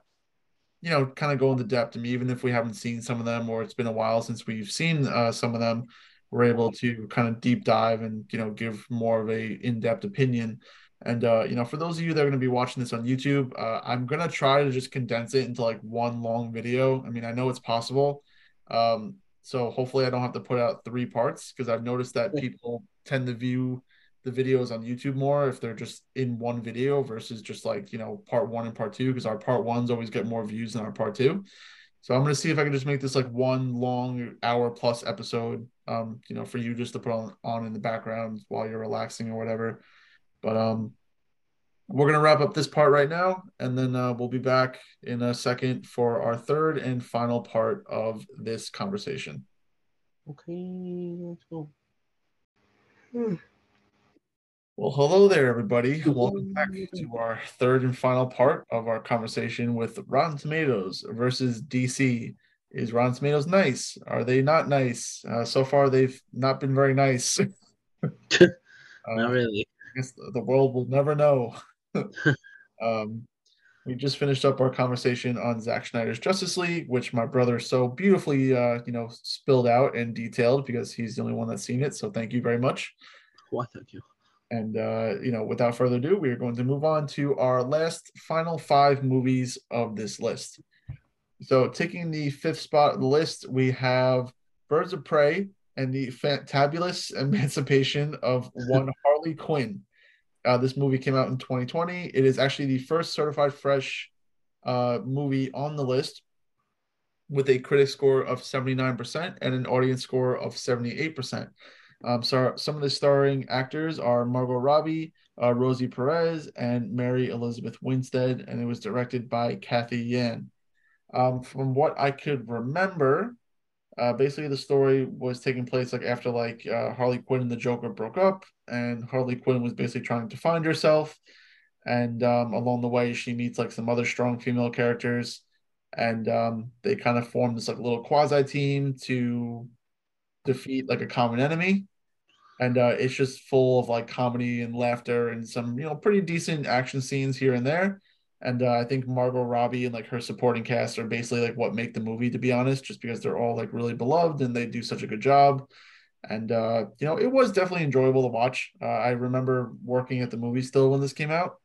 you know kind of go into depth I mean even if we haven't seen some of them or it's been a while since we've seen uh some of them we're able to kind of deep dive and you know give more of a in-depth opinion and uh, you know, for those of you that are going to be watching this on YouTube, uh, I'm going to try to just condense it into like one long video. I mean, I know it's possible. Um, so hopefully I don't have to put out three parts because I've noticed that people tend to view the videos on YouTube more if they're just in one video versus just like, you know, part one and part two, because our part ones always get more views than our part two. So I'm gonna see if I can just make this like one long hour plus episode, um, you know, for you just to put on, on in the background while you're relaxing or whatever. But um we're going to wrap up this part right now, and then uh, we'll be back in a second for our third and final part of this conversation. Okay, let's go. Hmm. Well, hello there, everybody. Welcome back to our third and final part of our conversation with Rotten Tomatoes versus DC. Is Rotten Tomatoes nice? Are they not nice? Uh, so far, they've not been very nice. (laughs) (laughs) not uh, really. I guess the world will never know. (laughs) um, we just finished up our conversation on Zack Snyder's Justice League, which my brother so beautifully, uh, you know, spilled out and detailed because he's the only one that's seen it. So thank you very much. Why, thank you. And uh, you know, without further ado, we are going to move on to our last final five movies of this list. So, taking the fifth spot of the list, we have Birds of Prey and the fantabulous emancipation of (laughs) one Harley Quinn. Uh, this movie came out in 2020. It is actually the first certified fresh uh, movie on the list with a critic score of 79% and an audience score of 78%. Um, so some of the starring actors are Margot Robbie, uh, Rosie Perez, and Mary Elizabeth Winstead, and it was directed by Cathy Yan. Um, from what I could remember, uh, basically, the story was taking place like after like uh, Harley Quinn and the Joker broke up, and Harley Quinn was basically trying to find herself. And um, along the way, she meets like some other strong female characters, and um, they kind of form this like little quasi team to defeat like a common enemy. And uh, it's just full of like comedy and laughter and some you know pretty decent action scenes here and there. And uh, I think Margot Robbie and like her supporting cast are basically like what make the movie, to be honest, just because they're all like really beloved and they do such a good job. And uh, you know, it was definitely enjoyable to watch. Uh, I remember working at the movie still when this came out,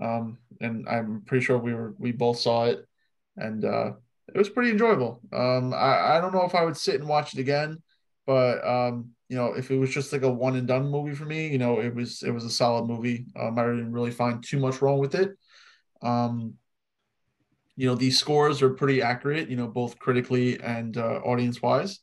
um, and I'm pretty sure we were we both saw it, and uh, it was pretty enjoyable. Um, I I don't know if I would sit and watch it again, but um, you know, if it was just like a one and done movie for me, you know, it was it was a solid movie. Um, I didn't really find too much wrong with it. Um, you know, these scores are pretty accurate, you know, both critically and uh, audience wise.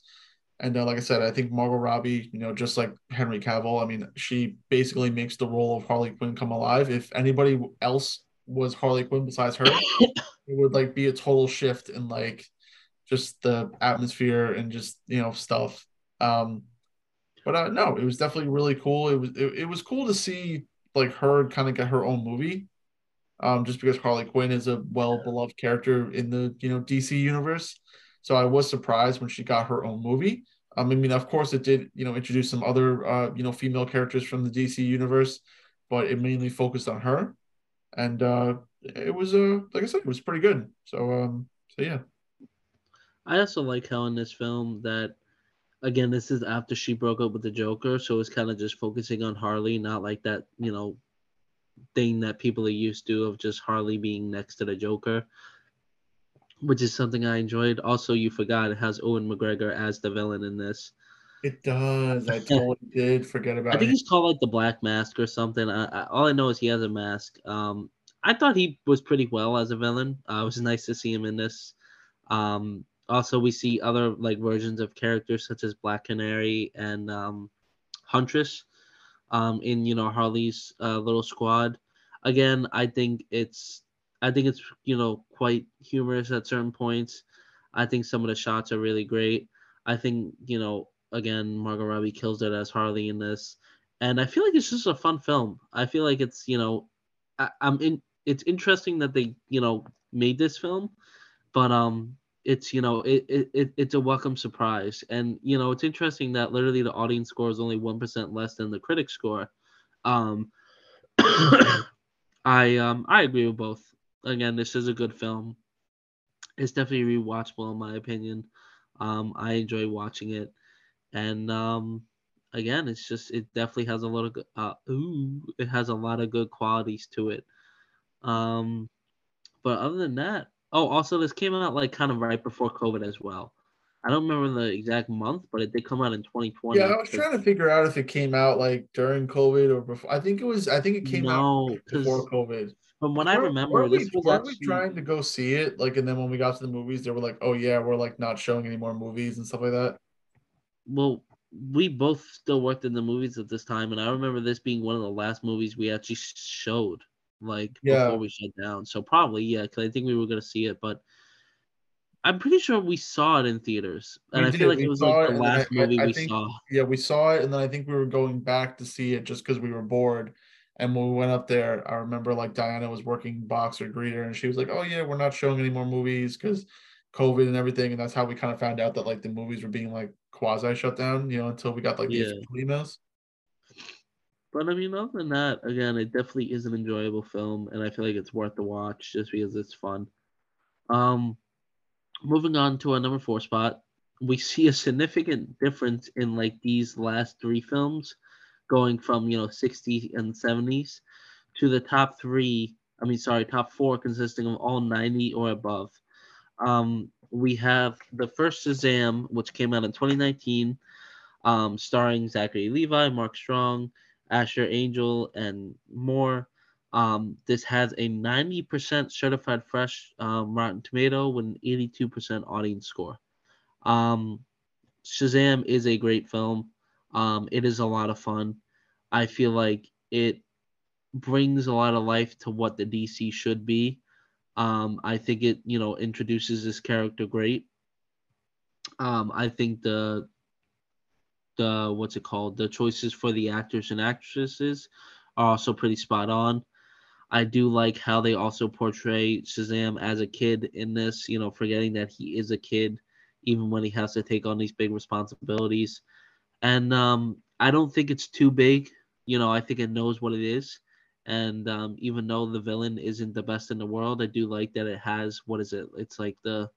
And uh, like I said, I think Margot Robbie, you know, just like Henry Cavill, I mean, she basically makes the role of Harley Quinn come alive. If anybody else was Harley Quinn besides her, (laughs) it would like be a total shift in like just the atmosphere and just you know stuff. Um, but uh, no, it was definitely really cool. It was it, it was cool to see like her kind of get her own movie. Um, just because Harley Quinn is a well beloved character in the you know DC universe. So I was surprised when she got her own movie. Um, I mean, of course, it did, you know, introduce some other, uh, you know, female characters from the DC universe, but it mainly focused on her, and uh, it was, uh, like I said, it was pretty good. So, um, so yeah. I also like how in this film that, again, this is after she broke up with the Joker, so it's kind of just focusing on Harley, not like that, you know, thing that people are used to of just Harley being next to the Joker which is something I enjoyed. Also, you forgot it has Ewan McGregor as the villain in this. It does. I totally (laughs) did forget about. It. I think him. he's called like the Black Mask or something. I, I, all I know is he has a mask. Um, I thought he was pretty well as a villain. Uh, it was nice to see him in this. Um, also, we see other like versions of characters such as Black Canary and um, Huntress um, in you know Harley's uh, little squad. Again, I think it's I think it's you know quite humorous at certain points. I think some of the shots are really great. I think you know again Margot Robbie kills it as Harley in this, and I feel like it's just a fun film. I feel like it's you know I, I'm in. It's interesting that they you know made this film, but um it's you know it, it it's a welcome surprise and you know it's interesting that literally the audience score is only 1% less than the critic score um (coughs) i um i agree with both again, this is a good film. It's definitely rewatchable in my opinion. Um, I enjoy watching it, and um, again, it's just it definitely has a lot of uh, ooh, it has a lot of good qualities to it. Um, but other than that, oh, also this came out like kind of right before COVID as well. I don't remember the exact month, but it did come out in 2020. Yeah, I was trying to figure out if it came out like during COVID or before. I think it was. I think it came no, out before COVID. From what I remember, this we, was actually... we trying to go see it? Like, and then when we got to the movies, they were like, "Oh yeah, we're like not showing any more movies and stuff like that." Well, we both still worked in the movies at this time, and I remember this being one of the last movies we actually showed, like yeah. before we shut down. So probably yeah, because I think we were gonna see it, but I'm pretty sure we saw it in theaters, and we I did. feel like we it was like the last I, movie I, I we think, saw. Yeah, we saw it, and then I think we were going back to see it just because we were bored and when we went up there, I remember like Diana was working box or greeter, and she was like, "Oh yeah, we're not showing any more movies because COVID and everything." And that's how we kind of found out that like the movies were being like quasi shut down, you know, until we got like yeah. the emails. But I mean, other than that, again, it definitely is an enjoyable film, and I feel like it's worth the watch just because it's fun. Um, moving on to our number four spot, we see a significant difference in like these last three films going from you know 60 and 70s to the top three i mean sorry top four consisting of all 90 or above um, we have the first shazam which came out in 2019 um, starring zachary levi mark strong asher angel and more um, this has a 90% certified fresh um, rotten tomato with an 82% audience score um, shazam is a great film um, it is a lot of fun. I feel like it brings a lot of life to what the DC should be. Um, I think it, you know, introduces this character great. Um, I think the the what's it called? The choices for the actors and actresses are also pretty spot on. I do like how they also portray Shazam as a kid in this, you know, forgetting that he is a kid even when he has to take on these big responsibilities. And um, I don't think it's too big. You know, I think it knows what it is. And um, even though the villain isn't the best in the world, I do like that it has what is it? It's like the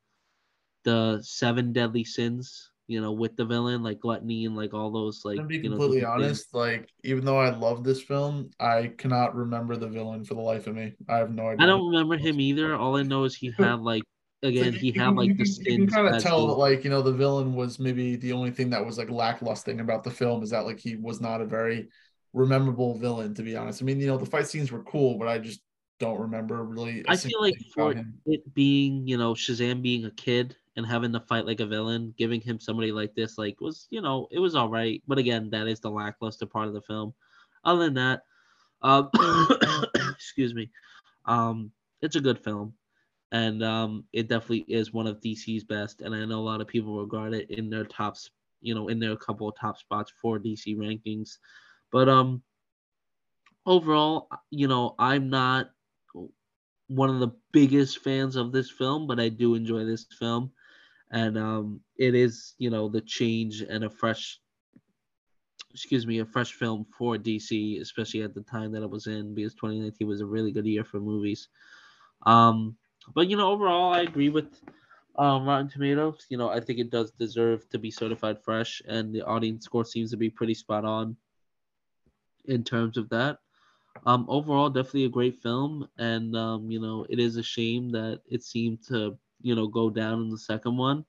the seven deadly sins, you know, with the villain, like gluttony and like all those like. To be you know, completely honest, things. like even though I love this film, I cannot remember the villain for the life of me. I have no idea. I don't remember him (laughs) either. All I know is he had like again he you had like you the can, you can kind of tell that like you know the villain was maybe the only thing that was like lacklusting about the film is that like he was not a very rememberable villain to be honest. I mean you know the fight scenes were cool, but I just don't remember really. I feel like for it being, you know, Shazam being a kid and having to fight like a villain, giving him somebody like this, like was, you know, it was all right. But again, that is the lackluster part of the film. Other than that, um, (coughs) excuse me, um, it's a good film, and um, it definitely is one of DC's best. And I know a lot of people regard it in their tops, you know, in their couple of top spots for DC rankings. But um, overall, you know, I'm not one of the biggest fans of this film, but I do enjoy this film, and um, it is you know the change and a fresh, excuse me, a fresh film for DC, especially at the time that it was in, because 2019 was a really good year for movies. Um, but you know, overall, I agree with um, Rotten Tomatoes. You know, I think it does deserve to be certified fresh, and the audience score seems to be pretty spot on in terms of that. Um, overall, definitely a great film, and um, you know, it is a shame that it seemed to you know go down in the second one,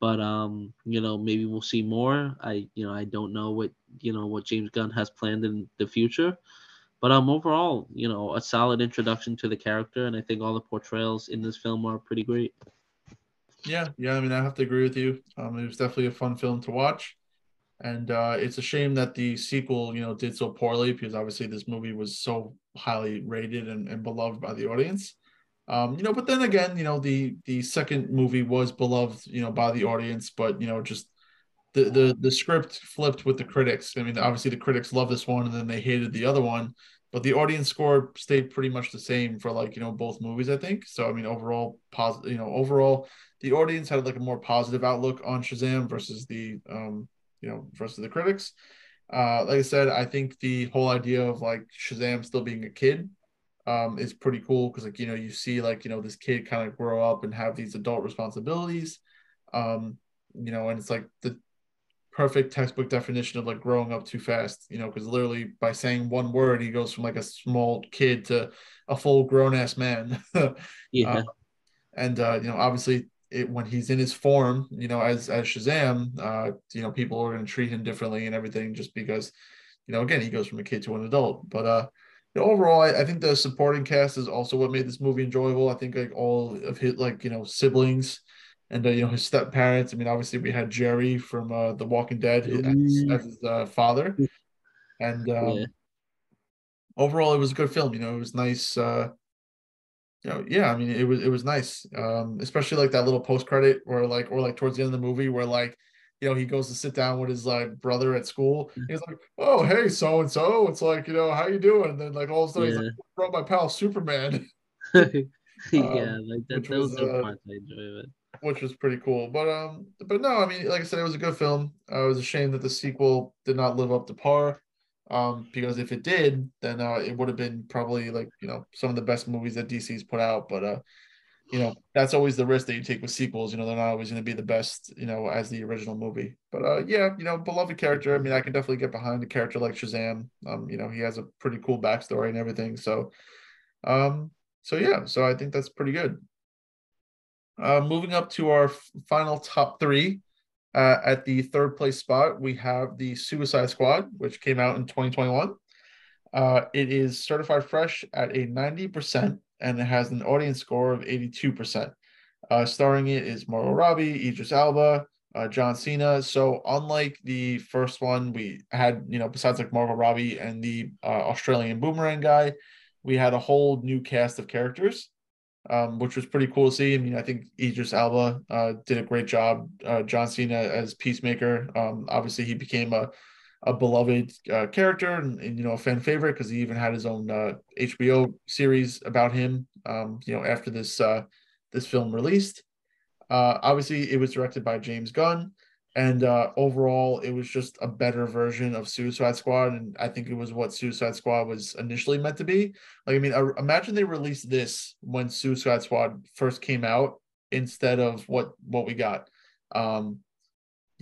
but um, you know, maybe we'll see more. I you know, I don't know what you know what James Gunn has planned in the future, but um, overall, you know, a solid introduction to the character, and I think all the portrayals in this film are pretty great. Yeah, yeah. I mean, I have to agree with you. Um, it was definitely a fun film to watch, and uh, it's a shame that the sequel, you know, did so poorly because obviously this movie was so highly rated and, and beloved by the audience. Um, you know, but then again, you know, the the second movie was beloved, you know, by the audience, but you know, just the the the script flipped with the critics. I mean, obviously the critics love this one, and then they hated the other one. But the audience score stayed pretty much the same for like you know both movies, I think. So I mean, overall, positive. You know, overall, the audience had like a more positive outlook on Shazam versus the um you know versus the critics. Uh, like I said, I think the whole idea of like Shazam still being a kid um is pretty cool because like you know you see like you know this kid kind of grow up and have these adult responsibilities um you know and it's like the perfect textbook definition of like growing up too fast you know because literally by saying one word he goes from like a small kid to a full grown-ass man (laughs) Yeah, Uh, and uh, you know, obviously, it, when he's in his form, you know, as as Shazam, uh, you know, people are going to treat him differently and everything, just because, you know, again, he goes from a kid to an adult. But uh, you know, overall, I, I think the supporting cast is also what made this movie enjoyable. I think like all of his like you know siblings. And uh, you know his step parents. I mean, obviously we had Jerry from uh, The Walking Dead as, as his uh, father, and um, yeah, overall it was a good film. You know, it was nice. Uh, you know, yeah, I mean, it was it was nice, um, especially like that little post credit or like or like towards the end of the movie where like, you know, he goes to sit down with his like brother at school. He's like, "Oh, hey, so and so." It's like, you know, how you doing? And then like all of a sudden he's yeah, like, "Brought my pal Superman," (laughs) yeah. (laughs) Um, Like that, those was, are uh, parts I enjoy it. which was pretty cool. But um, but no, I mean, like I said, it was a good film. Uh, it was a shame that the sequel did not live up to par. Um, because if it did, then uh, it would have been probably like you know some of the best movies that DC's put out. But uh, you know that's always the risk that you take with sequels. You know they're not always going to be the best. You know as the original movie. But uh, yeah, you know beloved character. I mean, I can definitely get behind a character like Shazam. Um, you know he has a pretty cool backstory and everything. So, um, so yeah, so I think that's pretty good. Uh, moving up to our f- final top three. Uh, at the third place spot, we have the Suicide Squad, which came out in 2021. Uh, it is certified fresh at a 90% and it has an audience score of 82%. Uh, starring it is Margot Robbie, Idris Elba, uh, John Cena. So unlike the first one, we had you know besides like Margot Robbie and the uh, Australian Boomerang guy, we had a whole new cast of characters um, which was pretty cool to see. I mean, I think Idris Elba uh, did a great job. Uh, John Cena as Peacemaker. Um, obviously, he became a a beloved uh, character and, and, you know a fan favorite because he even had his own uh, HBO series about him. Um, you know, after this uh, this film released. Uh, obviously, it was directed by James Gunn. And uh, overall, it was just a better version of Suicide Squad, and I think it was what Suicide Squad was initially meant to be. Like, I mean, imagine they released this when Suicide Squad first came out instead of what what we got. Um,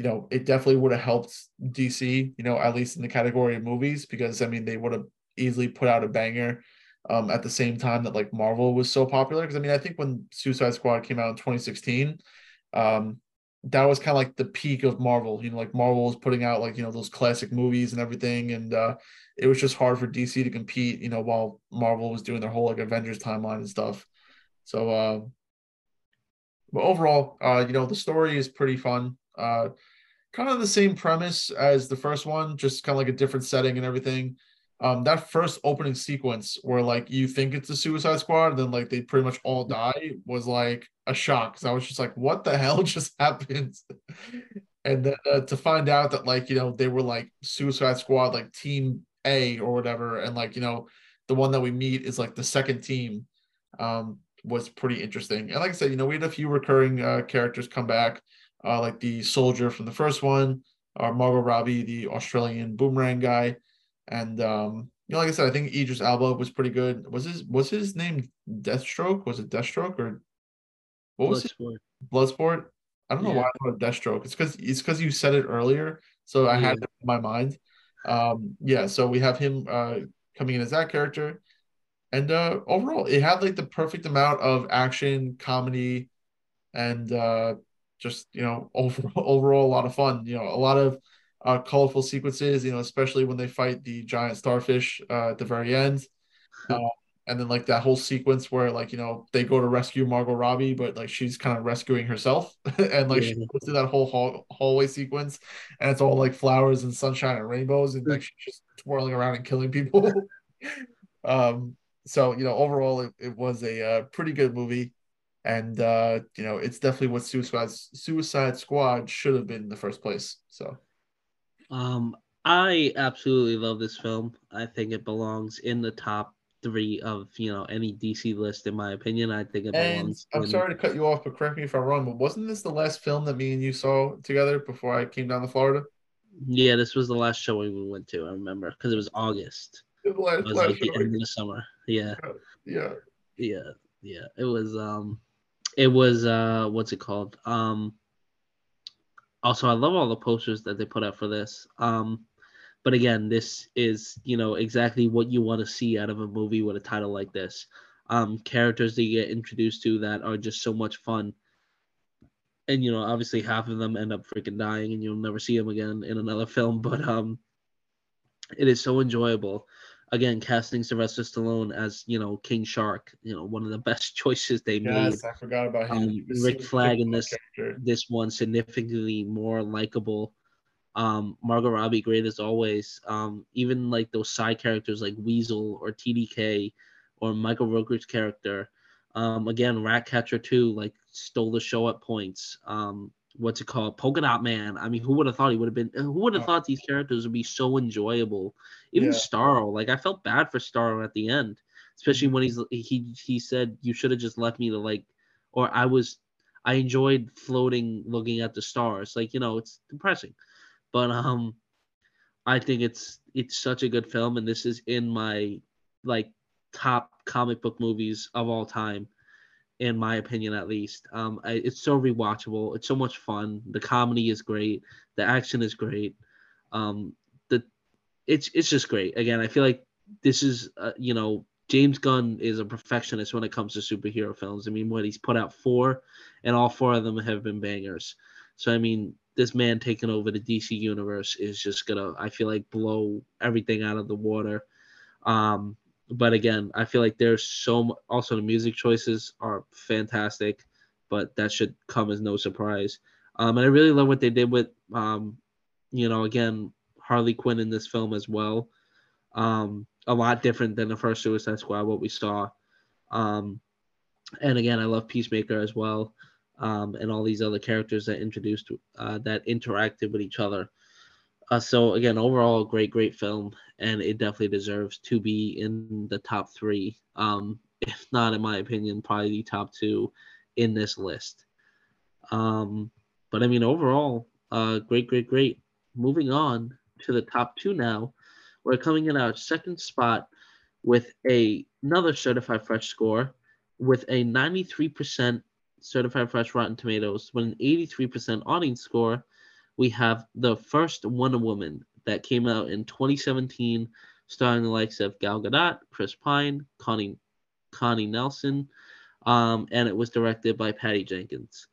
you know, it definitely would have helped DC, you know, at least in the category of movies, because I mean, they would have easily put out a banger um, at the same time that like Marvel was so popular. Because I mean, I think when Suicide Squad came out in 2016, um, that was kind of like the peak of Marvel. You know, like Marvel was putting out like you know those classic movies and everything, and uh, it was just hard for DC to compete. You know, while Marvel was doing their whole like Avengers timeline and stuff. So, uh, but overall, uh, you know, the story is pretty fun. Uh, kind of the same premise as the first one, just kind of like a different setting and everything um, that first opening sequence where like you think it's a Suicide Squad, and then like they pretty much all die was like a shock. Cause I was just like, what the hell (laughs) just happened? and then uh, to find out that like you know they were like Suicide Squad, like Team A or whatever, and like you know the one that we meet is like the second team, um, was pretty interesting. And like I said, you know we had a few recurring uh, characters come back, uh, like the soldier from the first one, uh, Margot Robbie, the Australian boomerang guy and um, you know, like I said, I think Idris Elba was pretty good. Was his was his name Deathstroke? Was it Deathstroke or what was Bloodsport. it? Bloodsport. I don't know yeah. why I thought Deathstroke. It's because it's because you said it earlier, so I had it in my mind. Um, yeah, so we have him uh, coming in as that character, and uh, overall, it had like the perfect amount of action, comedy, and uh, just you know, (laughs) overall, overall a lot of fun. You know, a lot of uh, colorful sequences, you know, especially when they fight the giant starfish uh, at the very end. Uh, and then like that whole sequence where like you know they go to rescue Margot Robbie, but like she's kind of rescuing herself, (laughs) and like yeah. she goes through that whole hall- hallway sequence, and it's all like flowers and sunshine and rainbows, and like she's just twirling around and killing people. (laughs) um, so you know, overall, it, it was a uh, pretty good movie, and uh, you know, it's definitely what Suicide Suicide Squad should have been in the first place. So. Um, I absolutely love this film. I think it belongs in the top three of you know any DC list in my opinion. I think it belongs. And I'm in... sorry to cut you off, but correct me if I'm wrong. But wasn't this the last film that me and you saw together before I came down to Florida? Yeah, this was the last showing we went to. I remember because it was August. It was, it was like the end of the summer. Yeah. Yeah. Yeah. Yeah. It was um, it was uh, what's it called? Um, also I love all the posters that they put out for this. Um, but again, this is you know exactly what you want to see out of a movie with a title like this. Um, characters that you get introduced to that are just so much fun. And you know, obviously half of them end up freaking dying and you'll never see them again in another (laughs) film, but um it is so enjoyable again casting Sylvester Stallone as you know King Shark, you know one of the best (laughs) choices they yes, made. Yes, I forgot about him. Um, Rick Flag in this character. this one significantly more likable. Um, Margot Robbie great as always. Um, even like those side characters like Weasel or TDK or Michael Rooker's character. Um, again, Ratcatcher 2 like stole the show at points. Um, what's it called? Polka Dot Man. I mean, who would have thought he would have been? Who would have oh. thought these characters would be so enjoyable? Even yeah. Starro, like I felt bad for Starro at the end, especially mm-hmm. when he's he he said you should have just left me to like, or I was, I enjoyed floating, looking at the stars. Like you know, it's depressing, but um, I think it's it's such a good film, and this is in my like top comic book movies of all time in my opinion at least. Um, I, it's so rewatchable. It's so much fun. The comedy is great. The action is great. Um, the it's it's just great. Again, I feel like this is uh, you know James Gunn is a perfectionist when it comes to superhero films. I mean, what he's put out four, and all four of them have been bangers. So I mean, this man taking over the DC universe is just gonna, I feel like, blow everything out of the water. Um, but again, I feel like there's so also the music choices are fantastic, but that should come as no surprise. Um, and I really love what they did with, um, you know, again Harley Quinn in this film as well. Um, a lot different than the first Suicide Squad what we saw. Um, and again, I love Peacemaker as well, um, and all these other characters that introduced uh, that interacted with each other. Uh, so again, overall, great, great film, and it definitely deserves to be in the top three. Um, if not, in my opinion, probably the top two in this list. Um, but I mean, overall, Uh, great, great, great. Moving on to the top two now. We're coming in our second spot with a, another certified fresh score with a 93% certified fresh Rotten Tomatoes with an 83% audience score. We have the first Wonder Woman that came out in 2017, starring the likes of Gal Gadot, Chris Pine, Connie, Connie Nielsen, um, and it was directed by Patty Jenkins.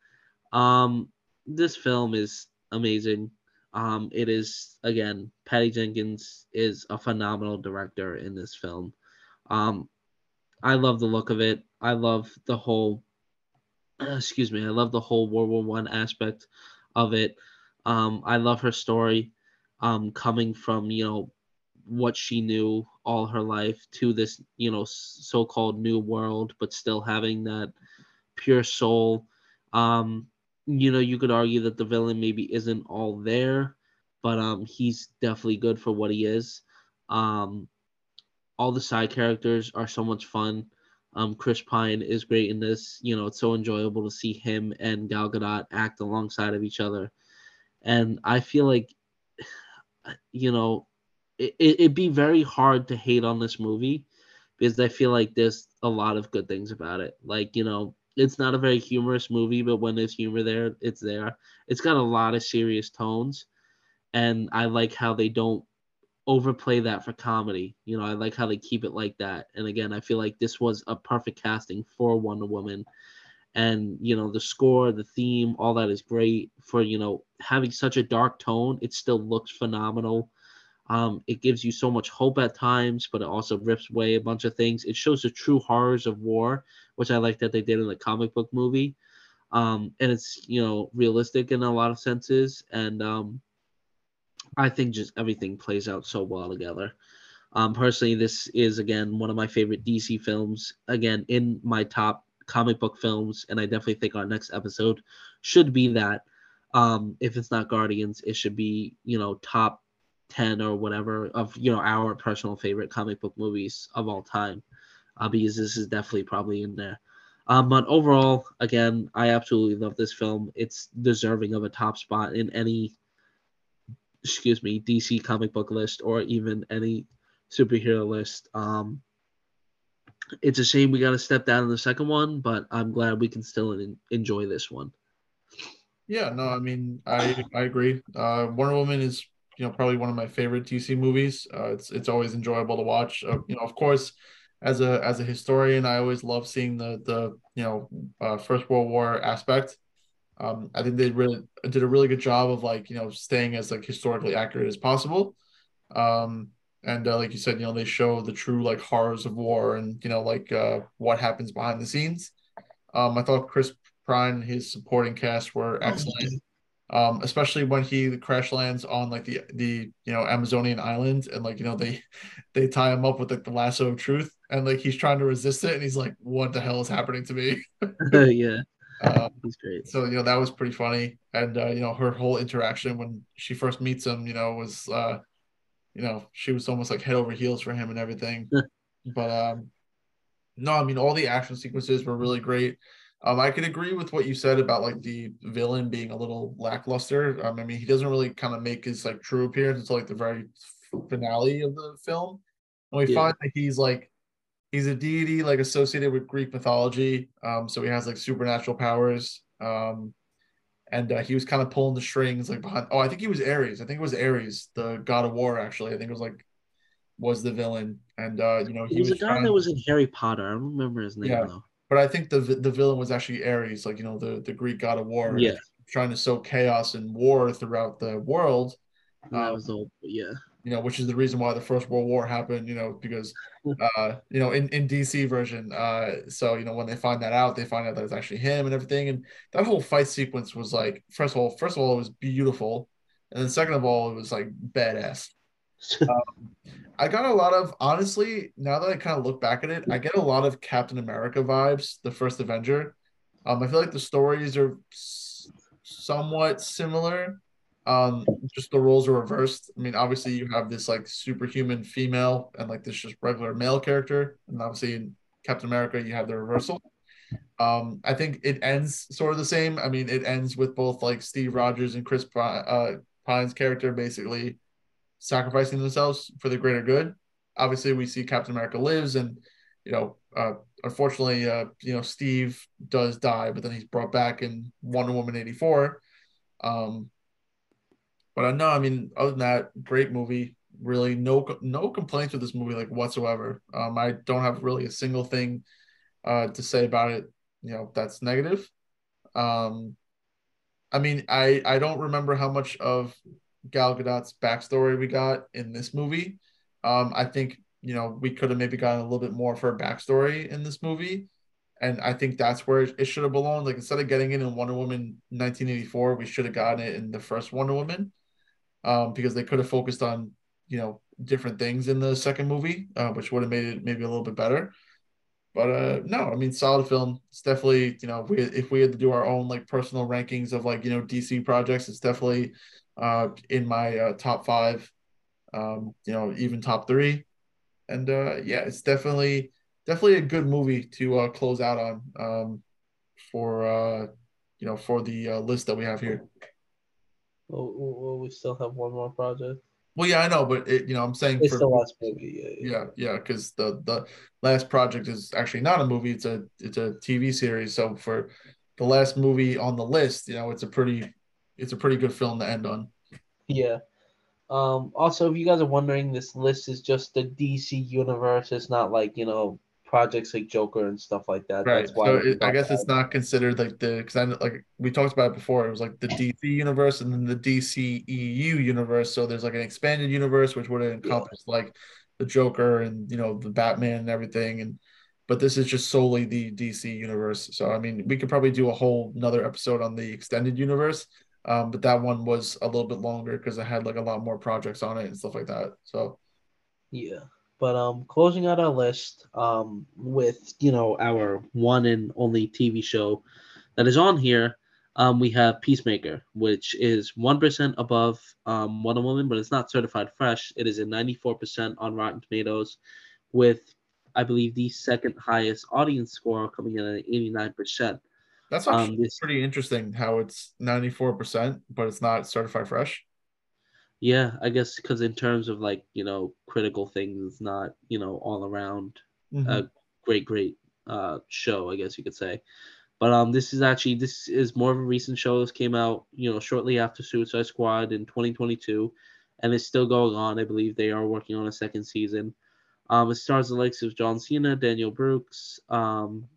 Um, this film is amazing. Um, it is again, Patty Jenkins is a phenomenal director in this film. Um, I love the look of it. I love the whole. (clears throat) Excuse me. I love the whole World War One aspect of it. Um, I love her story, um, coming from you know what she knew all her life to this you know so-called new world, but still having that pure soul. Um, you know, you could argue that the villain maybe isn't all there, but um, he's definitely good for what he is. Um, all the side characters are so much fun. Um, Chris Pine is great in this. You know, it's so enjoyable to see him and Gal Gadot act alongside of each other. And I feel like, (sighs) you know, it, it'd be very hard to hate on this movie because I feel like there's a lot of good things about it. Like, you know, it's not a very humorous movie, but when there's humor there, it's there. It's got a lot of serious tones. And I like how they don't overplay that for comedy. You know, I like how they keep it like that. And again, I feel like this was a perfect casting for Wonder Woman. And, you know, the score, the theme, all that is great for, you know, having such a dark tone. It still looks phenomenal. Um, it gives you so much hope at times, but it also rips away a bunch of things. It shows the true horrors of war, which I like that they did in the comic book movie. Um, and it's, you know, realistic in a lot of senses. And, um, I think just everything plays out so well together. Um, personally, this is again one of my favorite DC films. Again, in my top comic book films, and I definitely think our next episode should be that. Um, if it's not Guardians, it should be you know top ten or whatever of you know our personal favorite comic book movies of all time, uh, because this is definitely probably in there. Um, but overall, again, I absolutely love this film. It's deserving of a top spot in any excuse me, DC comic book list or even any superhero list. Um, it's a shame we got to step down in the second one, but I'm glad we can still in, enjoy this one. Yeah, no, I mean, I I agree. Uh, Wonder Woman is you know probably one of my favorite DC movies. Uh, it's it's always enjoyable to watch. Uh, you know, of course, as a as a historian, I always love seeing the the you know uh, First World War aspect. Um, I think they really did a really good job of like you know staying as like historically accurate as possible. Um, and uh, like you said, you know they show the true like horrors of war and you know like uh, what happens behind the scenes. Um, I thought Chris and his supporting cast were excellent. Um, especially when he crash lands on like the the you know Amazonian island and like you know they (laughs) they tie him up with like the lasso of truth and like he's trying to resist it and he's like what the hell is happening to me (laughs) yeah (laughs) um, He's great. So you know that was pretty funny, and uh, you know her whole interaction when she first meets him, you know, was uh, you know she was almost like head over heels for him and everything. (laughs) but um, no, I mean all the action sequences were really great. Um, I could agree with what you said about like the villain being a little lackluster. Um, I mean he doesn't really kind of make his like true appearance until like the very finale of the film, and we yeah. find that he's like he's a deity like associated with Greek mythology. Um, so he has like supernatural powers. Um, and uh, he was kind of pulling the strings like behind. Oh, I think he was Ares. I think it was Ares, the god of war. Actually, I think it was like was the villain, and uh, you know he, he was, was a guy that was in Harry Potter. I don't remember his name yeah, though. But I think the the villain was actually Ares, like you know the the Greek god of war. Yeah, trying to sow chaos and war throughout the world. That um, was old, yeah you know, which is the reason why the First World War happened, you know, because, uh, you know, in, in DC version. Uh, so, you know, when they find that out, they find out that it's actually him and everything. And that whole fight sequence was like, first of all, first of all, it was beautiful. And then second of all, it was like badass. (laughs) um, I got a lot of, honestly, now that I kind of look back at it, I get a lot of Captain America vibes, the first Avenger. Um, I feel like the stories are somewhat similar um, just the roles are reversed. I mean, obviously you have this like superhuman female and like this just regular male character, and obviously in Captain America you have the reversal. Um, I think it ends sort of the same. I mean, it ends with both like Steve Rogers and Chris uh, Pine's character basically sacrificing themselves for the greater good. Obviously, we see Captain America lives, and you know, uh, unfortunately, uh, you know, Steve does die, but then he's brought back in Wonder Woman eighty four. Um, but I know, I mean, other than that, great movie. Really, no no complaints with this movie like whatsoever. Um, I don't have really a single thing uh, to say about it. You know, that's negative. Um, I mean, I I don't remember how much of Gal Gadot's backstory we got in this movie. Um, I think you know we could have maybe gotten a little bit more of her backstory in this movie, and I think that's where it, should have belonged. Like instead of getting it in Wonder Woman 1984, we should have gotten it in the first Wonder Woman, um, because they could have focused on you know different things in the second movie, uh, which would have made it maybe a little bit better. But uh, no, I mean, solid film. It's definitely you know if we if we had to do our own like personal rankings of like you know DC projects, it's definitely uh, in my uh, top five, um, you know, even top three. And uh, yeah, it's definitely definitely a good movie to uh, close out on um, for uh, you know for the uh, list that we have here. Well, we still have one more project. Well, yeah, I know, but it, you know, I'm saying it's for, the last movie. Yeah, yeah, yeah, because yeah, the the last project is actually not a movie; it's a it's a TV series. So for the last movie on the list, you know, it's a pretty it's a pretty good film to end on. Yeah. Um, also, if you guys are wondering, this list is just the DC universe. It's not like you know projects like Joker and stuff like that. Right. so it, I guess that. it's not considered like the because I like we talked about it before. It was like the DC universe and then the DC EU universe. So there's like an expanded universe which would encompass yeah. like the Joker and you know the Batman and everything. And but this is just solely the DC universe. So I mean, we could probably do a whole another episode on the extended universe. Um, but that one was a little bit longer because I had like a lot more projects on it and stuff like that. So yeah. But um closing out our list um with you know our one and only TV show that is on here, um we have Peacemaker, which is one percent above um Wonder Woman, but it's not certified fresh. It is a 94% on Rotten Tomatoes with I believe the second highest audience score coming in at 89%. That's actually um, this, pretty interesting how it's 94%, but it's not certified fresh. Yeah, I guess because in terms of like, you know, critical things, it's not, you know, all around mm-hmm. a great, great uh, show, I guess you could say. But um, this is actually this is more of a recent show. This came out, you know, shortly after Suicide Squad in 2022, and it's still going on. I believe they are working on a second season. Um, it stars the likes of John Cena, Danielle Brooks, um,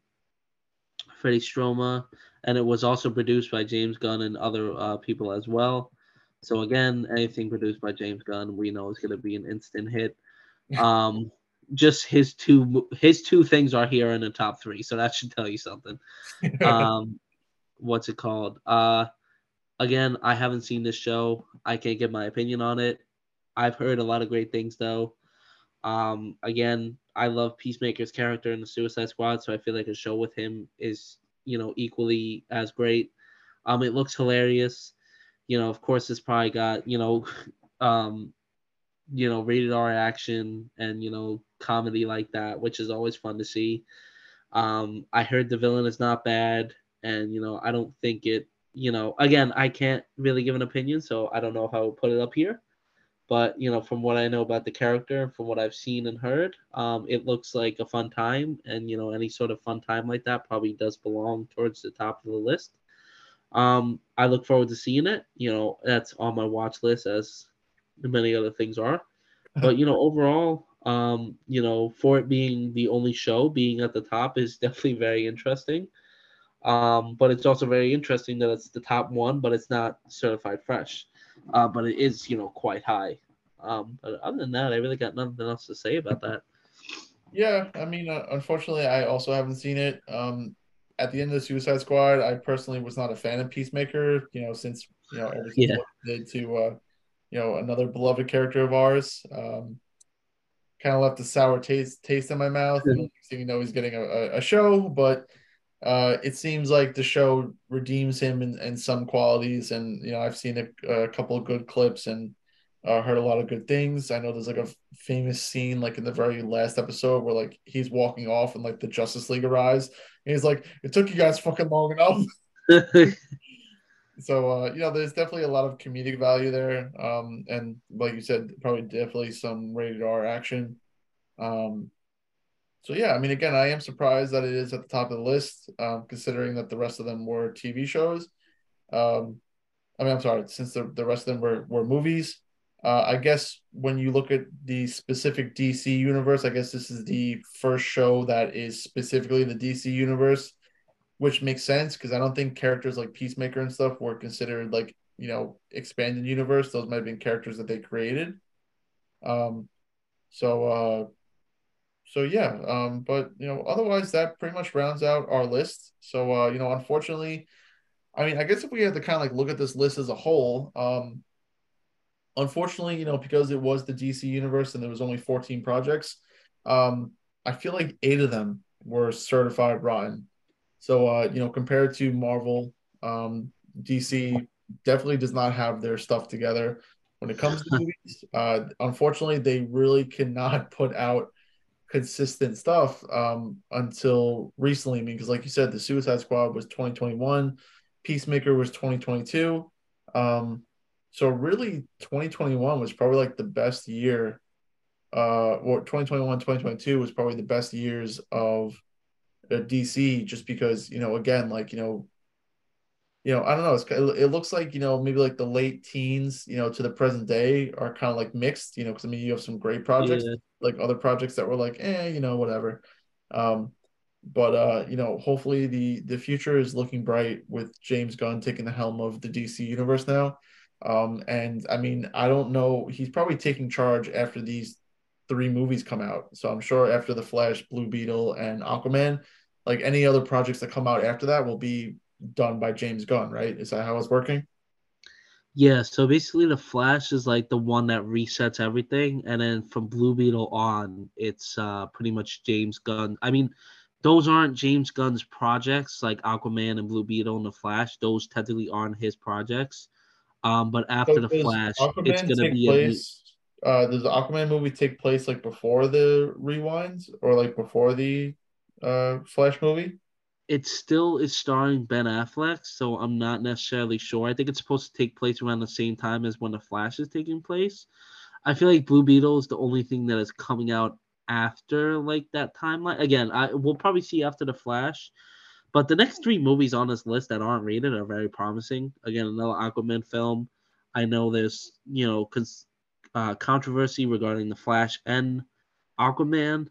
Freddie Stroma, and it was also produced by James Gunn and other uh, people as well. So again, anything produced by James Gunn, we know is going to be an instant hit. (laughs) Um, just his two his two things are here in the top three, so that should tell you something. (laughs) Um, what's it called? Uh, again, I haven't seen this show. I can't give my opinion on it. I've heard a lot of great things though. Um, again, I love Peacemaker's character in the Suicide Squad, so I feel like a show with him is, you know, equally as great. Um, it looks hilarious. You know, of course, it's probably got you know, (laughs) um, you know, rated R action and you know, comedy like that, which is always fun to see. Um, I heard the villain is not bad, and you know, I don't think it. You know, again, I can't really give an opinion, so I don't know how to put it up here. But you know, from what I know about the character, from what I've seen and heard, um, it looks like a fun time, and you know, any sort of fun time like that probably does belong towards the top of the list. Um, I look forward to seeing it. You know, that's on my watch list as many other things are. (laughs) But you know, overall, um, you know, for it being the only show being at the top is (laughs) definitely very interesting. Um, but it's also very interesting that it's the top one, but it's not certified fresh uh, but it is you know quite high. Um, but other than that, I really got nothing else to say about that. Yeah, I mean, uh, unfortunately, I also haven't seen it. Um, at the end of the Suicide Squad, I personally was not a fan of Peacemaker. You know, since you know everything yeah. did to uh, you know another beloved character of ours. Um, kind of left a sour taste taste in my mouth. Mm-hmm. You know, he's getting a, a show, but uh, it seems like the show redeems him in, in some qualities, and you know I've seen a, a couple of good clips and uh, heard a lot of good things. I know there's like a famous scene like in the very last episode where like he's walking off and like the Justice League arrives, he's like, it took you guys fucking long enough. (laughs) (laughs) so uh, you know, there's definitely a lot of comedic value there, um, and like you said, probably definitely some rated R action. Um, so yeah, I mean, again, I am surprised that it is at the top of the list, um, considering that the rest of them were TV shows. Um, I mean, I'm sorry, since the, the rest of them were were movies. Uh, I guess when you look at the specific DC universe, I guess this is the first show that is specifically the DC universe, which makes sense because I don't think characters like Peacemaker and stuff were considered like you know expanded universe. Those might have been characters that they created. Um, so uh, so yeah, um, but you know, otherwise that pretty much rounds out our list. So uh, you know, unfortunately, I mean, I guess if we had to kind of like look at this list as a whole, um, unfortunately, you know, because it was the DC universe and there was only 14 projects, um, I feel like eight of them were certified rotten. So, uh, you know, compared to Marvel, um, DC definitely does not have their stuff together when it comes to (laughs) movies. Uh, unfortunately, they really cannot put out consistent stuff um, until recently. I mean, because like you said, the Suicide Squad was 2021, Peacemaker was 2022. Um, so really, 2021 was probably like the best year. Uh, or 2021, 2022 was probably the best years of uh, DC, just because you know, again, like you know, you know, I don't know. It's, it looks like you know maybe like the late teens, you know, to the present day are kind of like mixed, you know, because I mean you have some great projects, yeah. like other projects that were like, eh, you know, whatever. Um, but uh, you know, hopefully the the future is looking bright with James Gunn taking the helm of the DC universe now. Um, and I mean, I don't know. He's probably taking charge after these three movies come out. So I'm sure after the Flash, Blue Beetle, and Aquaman, like any other projects that come out after that will be done by James Gunn, right? Is that how it's working? Yeah, so basically the Flash is like the one that resets everything, and then from Blue Beetle on, it's uh pretty much James Gunn. I mean, those aren't James Gunn's projects like Aquaman and Blue Beetle and the Flash. Those technically aren't his projects. Um, but after so the Flash, Aquaman it's gonna be place, a, uh, does the Aquaman movie take place like before the rewinds or like before the uh Flash movie? It still is starring Ben Affleck, so I'm not necessarily sure. I think it's supposed to take place around the same time as when the Flash is taking place. I feel like Blue Beetle is the only thing that is coming out after like that timeline. Again, I we'll probably see after the Flash. But the next three movies on this list that aren't rated are very promising. Again, another Aquaman film. I know there's you know cons- uh, controversy regarding the Flash and Aquaman,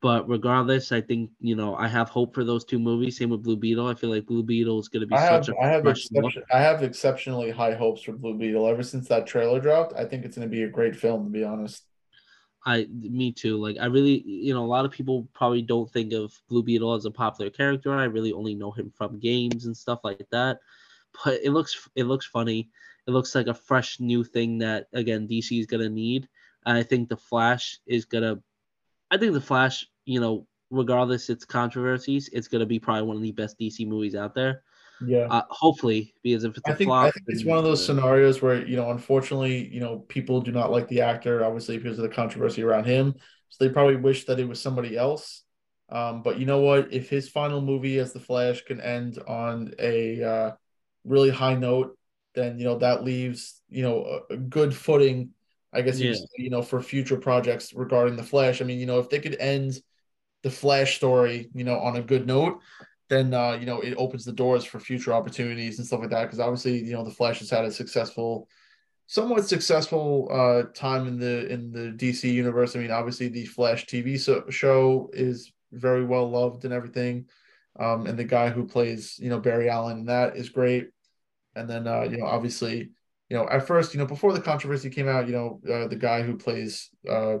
but regardless, I think you know I have hope for those two movies. Same with Blue Beetle. I feel like Blue Beetle is going to be I such have, a I have exception, I have exceptionally high hopes for Blue Beetle. Ever since that trailer dropped, I think it's going to be a great film. To be honest. I me too. Like I really, you know, a lot of people probably don't think of Blue Beetle as a popular character. I really only know him from games and stuff like that. But it looks it looks funny. It looks like a fresh new thing that again DC is gonna need. And I think the Flash is gonna. I think the Flash, you know, regardless its controversies, it's gonna be probably one of the best DC movies out there. Yeah. Uh, hopefully, because if it's I think, flop, I think it's one of those scenarios where you know, unfortunately, you know, people do not like the actor, obviously because of the controversy around him. So they probably wish that it was somebody else. Um, but you know what? If his final movie as the Flash can end on a uh, really high note, then you know that leaves you know a, a good footing, I guess. Yeah. You know, for future projects regarding the Flash. I mean, you know, if they could end the Flash story, you know, on a good note, then uh, you know it opens the doors for future opportunities and stuff like that. Because obviously, you know, the Flash has had a successful, somewhat successful uh, time in the in the DC universe. I mean, obviously, the Flash TV so- show is very well loved and everything, um, and the guy who plays you know Barry Allen and that is great. And then uh, you know, obviously, you know, at first, you know, before the controversy came out, you know, uh, the guy who plays uh,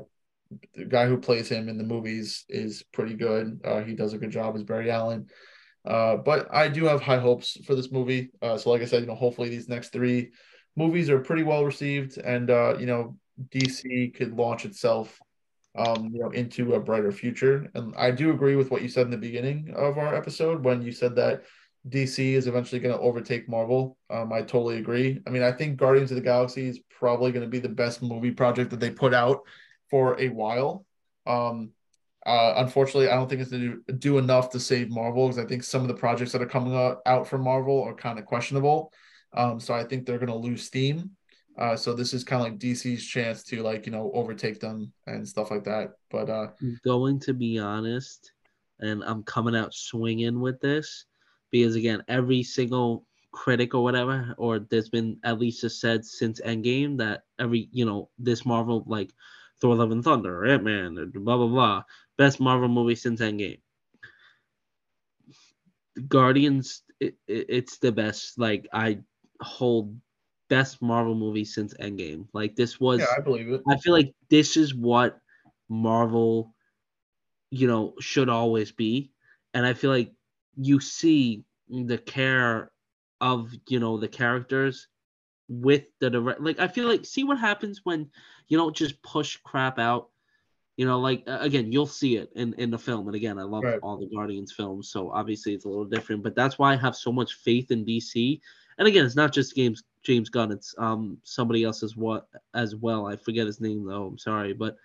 the guy who plays him in the movies is pretty good. Uh, he does a good job as Barry Allen. Uh, but I do have high hopes for this movie. Uh, so, like I said, you know, hopefully these next three movies are pretty well received, and uh, you know, DC could launch itself, um, you know, into a brighter future. And I do agree with what you said in the beginning of our episode when you said that DC is eventually going to overtake Marvel. Um, I totally agree. I mean, I think Guardians of the Galaxy is probably going to be the best movie project that they put out for a while. Um, Uh, unfortunately, I don't think it's to do enough to save Marvel because I think some of the projects that are coming out, out from Marvel are kind of questionable. Um, so I think they're going to lose steam. Uh, so this is kind of like DC's chance to like you know overtake them and stuff like that. But uh, going to be honest, and I'm coming out swinging with this because again, every single critic or whatever, or there's been at least just said since Endgame that every you know this Marvel like Thor: Love and Thunder, Ant Man, blah blah blah, best Marvel movie since Endgame. Guardians, it, it, it's the best. Like I hold best Marvel movie since Endgame. Like this was. Yeah, I believe it. I feel like this is what Marvel, you know, should always be, and I feel like you see the care of you know the characters with the direct like i feel like see what happens when you don't just push crap out you know like again you'll see it in in the film. And again i love right. all the guardians films so obviously it's a little different but that's why i have so much faith in dc and again it's not just james james gunn it's um somebody else as what as well. I forget his name though. I'm sorry. But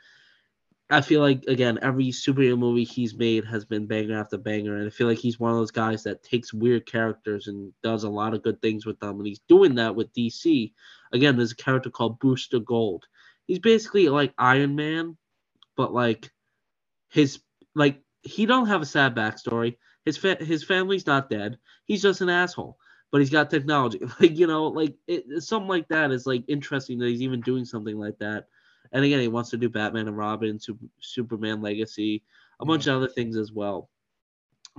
I feel like again, every superhero movie he's made has been banger after banger, and I feel like he's one of those guys that takes weird characters and does a lot of good things with them, and he's doing that with DC. Again, there's a character called Booster Gold. He's basically like Iron Man, but like his like he don't have a sad backstory. His fa- his family's not dead. He's just an asshole, but he's got technology. (laughs) Like you know, like it, something like that is like interesting that he's even doing something like that and again, he wants to do Batman and Robin, Super, Superman Legacy, a bunch of other things as well.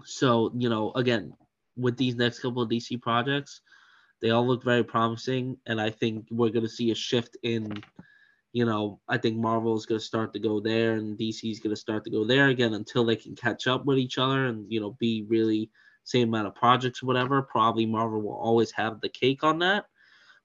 So, you know, again, with these next couple of DC projects, they all look very promising. And I think we're going to see a shift in, you know, I think Marvel is going to start to go there and DC is going to start to go there again until they can catch up with each other and, you know, be really same amount of projects whatever. Probably Marvel will always have the cake on that.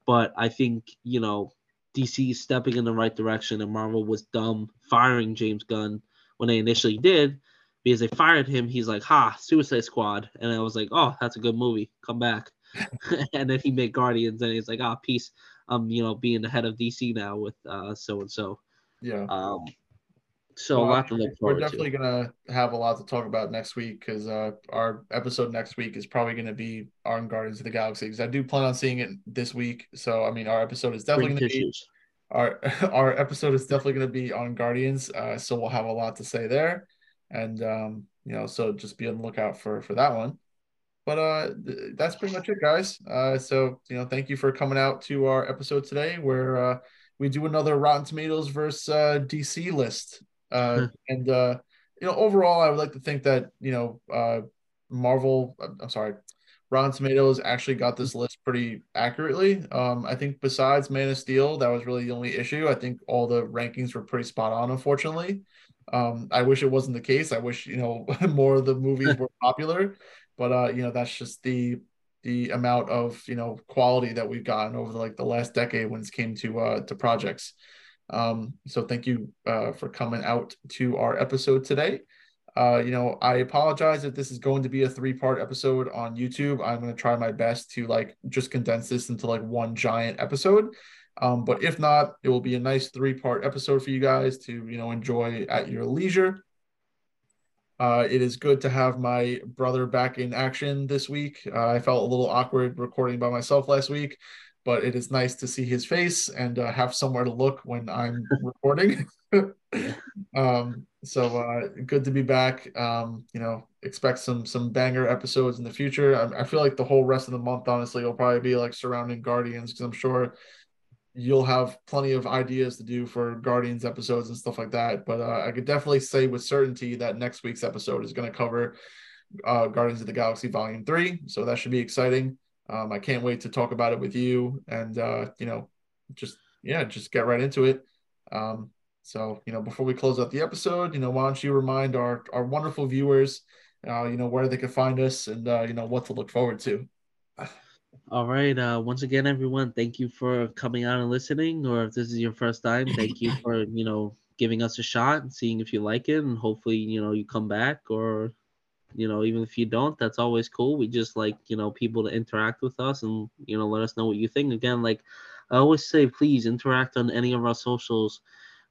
But I think, you know, DC is stepping in the right direction, and Marvel was dumb firing James Gunn when they initially did because they fired him. He's like, "Ha, Suicide Squad," and I was like, "Oh, that's a good movie. Come back." (laughs) and then he made Guardians, and he's like, "Ah, oh, peace. I'm you know being the head of DC now with uh so and so." Yeah. Um. So well, a lot to look forward We're definitely to. gonna have a lot to talk about next week because uh, our episode next week is probably gonna be on Guardians of the Galaxy because I do plan on seeing it this week. So I mean, our episode is definitely gonna tissues. be our (laughs) our episode is definitely gonna be on Guardians. Uh, so we'll have a lot to say there, and um, you know, so just be on the lookout for for that one. But uh, th- that's pretty much it, guys. Uh, so you know, thank you for coming out to our episode today, where uh, we do another Rotten Tomatoes versus uh, DC list. Uh, and uh, you know, overall, I would like to think that you know, uh, Marvel. I'm sorry, Rotten Tomatoes actually got this list pretty accurately. Um, I think besides Man of Steel, that was really the only issue. I think all the rankings were pretty spot on. Unfortunately, um, I wish it wasn't the case. I wish you know (laughs) more of the movies were popular, but uh, you know that's just the the amount of you know quality that we've gotten over like the last decade when it came to uh to projects. Um, so thank you uh, for coming out to our episode today. Uh, you know, I apologize if this is going to be a three part episode on YouTube. I'm going to try my best to like just condense this into like one giant episode. Um, but if not, it will be a nice three part episode for you guys to, you know, enjoy at your leisure. Uh, it is good to have my brother back in action this week. Uh, I felt a little awkward recording by myself last week but it is nice to see his face and uh, have somewhere to look when I'm (laughs) recording. (laughs) um, so uh, good to be back. Um, you know, expect some some banger episodes in the future. I, I, feel like the whole rest of the month, honestly, will probably be like surrounding Guardians because I'm sure you'll have plenty of ideas to do for Guardians episodes and stuff like that. But uh, I could definitely say with certainty that next week's episode is going to cover uh, Guardians of the Galaxy Volume Three, so that should be exciting. Um, I can't wait to talk about it with you and, uh, you know, just, yeah, just get right into it. Um, so, you know, before we close out the episode, you know, why don't you remind our, our wonderful viewers, uh, you know, where they can find us and, uh, you know, what to look forward to. (sighs) All right. Uh, once again, everyone, thank you for coming out and listening. Or if this is your first time, thank you for, (laughs) you know, giving us a shot and seeing if you like it. And hopefully, you know, you come back or you know even if you don't that's always cool we just like you know people to interact with us and you know let us know what you think again like i always say please interact on any of our socials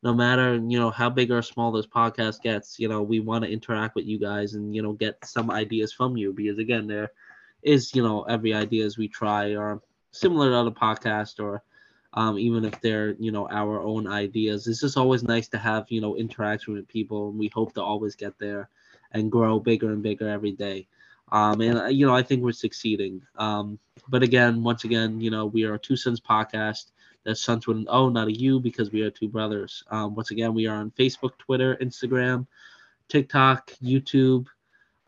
no matter you know how big or small this podcast gets, you know we want to interact with you guys and you know get some ideas from you because again there is you know every ideas we try are similar to other podcasts or um, even if they're you know our own ideas. It's just always nice to have you know interaction with people, and we hope to always get there and grow bigger and bigger every day. Um, and uh, you know I think we're succeeding. Um, but again, once again, you know we are a Two Sons podcast. That's sons with an O, not a U, because we are two brothers. Um, once again, we are on Facebook, Twitter, Instagram, TikTok, YouTube.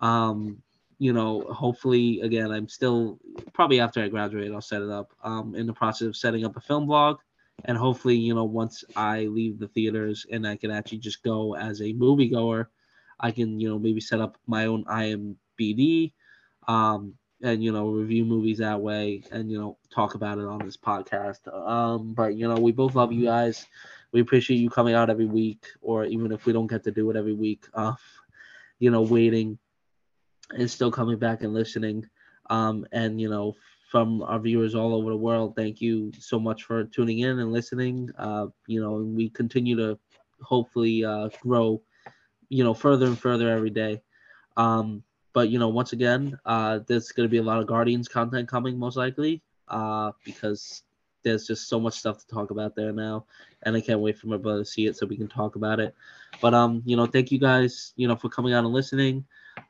Um, you know, hopefully, again, I'm still probably after I graduate, I'll set it up. Um, in the process of setting up a film blog, and hopefully, you know, once I leave the theaters and I can actually just go as a moviegoer, I can, you know, maybe set up my own IMBD, um, and you know, review movies that way, and you know, talk about it on this podcast. Um, but you know, we both love you guys. We appreciate you coming out every week, or even if we don't get to do it every week, uh, (laughs) you know, waiting and still coming back and listening. Um, and you know, from our viewers all over the world, thank you so much for tuning in and listening. Uh, you know, and we continue to hopefully uh, grow, you know, further and further every day. Um, but you know, once again, uh, there's going to be a lot of Guardians content coming, most likely, uh, because there's just so much stuff to talk about there now, and I can't wait for my brother to see it so we can talk about it. But um, you know, thank you guys, you know, for coming out and listening.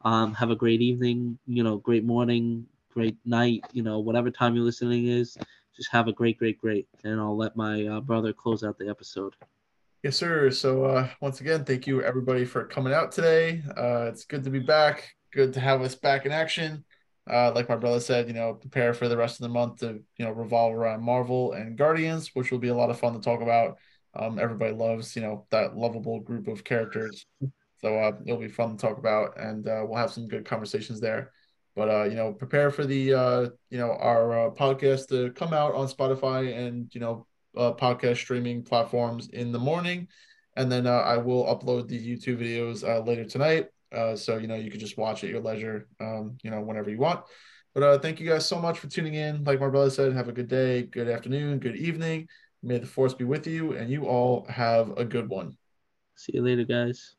Um, have a great evening, you know, great morning, great night, you know, whatever time you're listening is. Just have a great, great, great. And I'll let my uh, brother close out the episode. Yes, sir. So uh, once again, thank you everybody for coming out today. Uh, it's good to be back. Good to have us back in action. Uh, like my brother said, you know, prepare for the rest of the month to you know revolve around Marvel and Guardians, which will be a lot of fun to talk about. Um, everybody loves you know that lovable group of characters. So uh, it'll be fun to talk about, and uh, we'll have some good conversations there. But uh, you know, prepare for the uh, you know our uh, podcast to come out on Spotify and you know uh, podcast streaming platforms in the morning, and then I will upload the YouTube videos later tonight. So you know you can just watch at your leisure, um, you know whenever you want. But thank you guys so much for tuning in. Like my brother said, have a good day, good afternoon, good evening. May the force be with you, and you all have a good one. See you later, guys.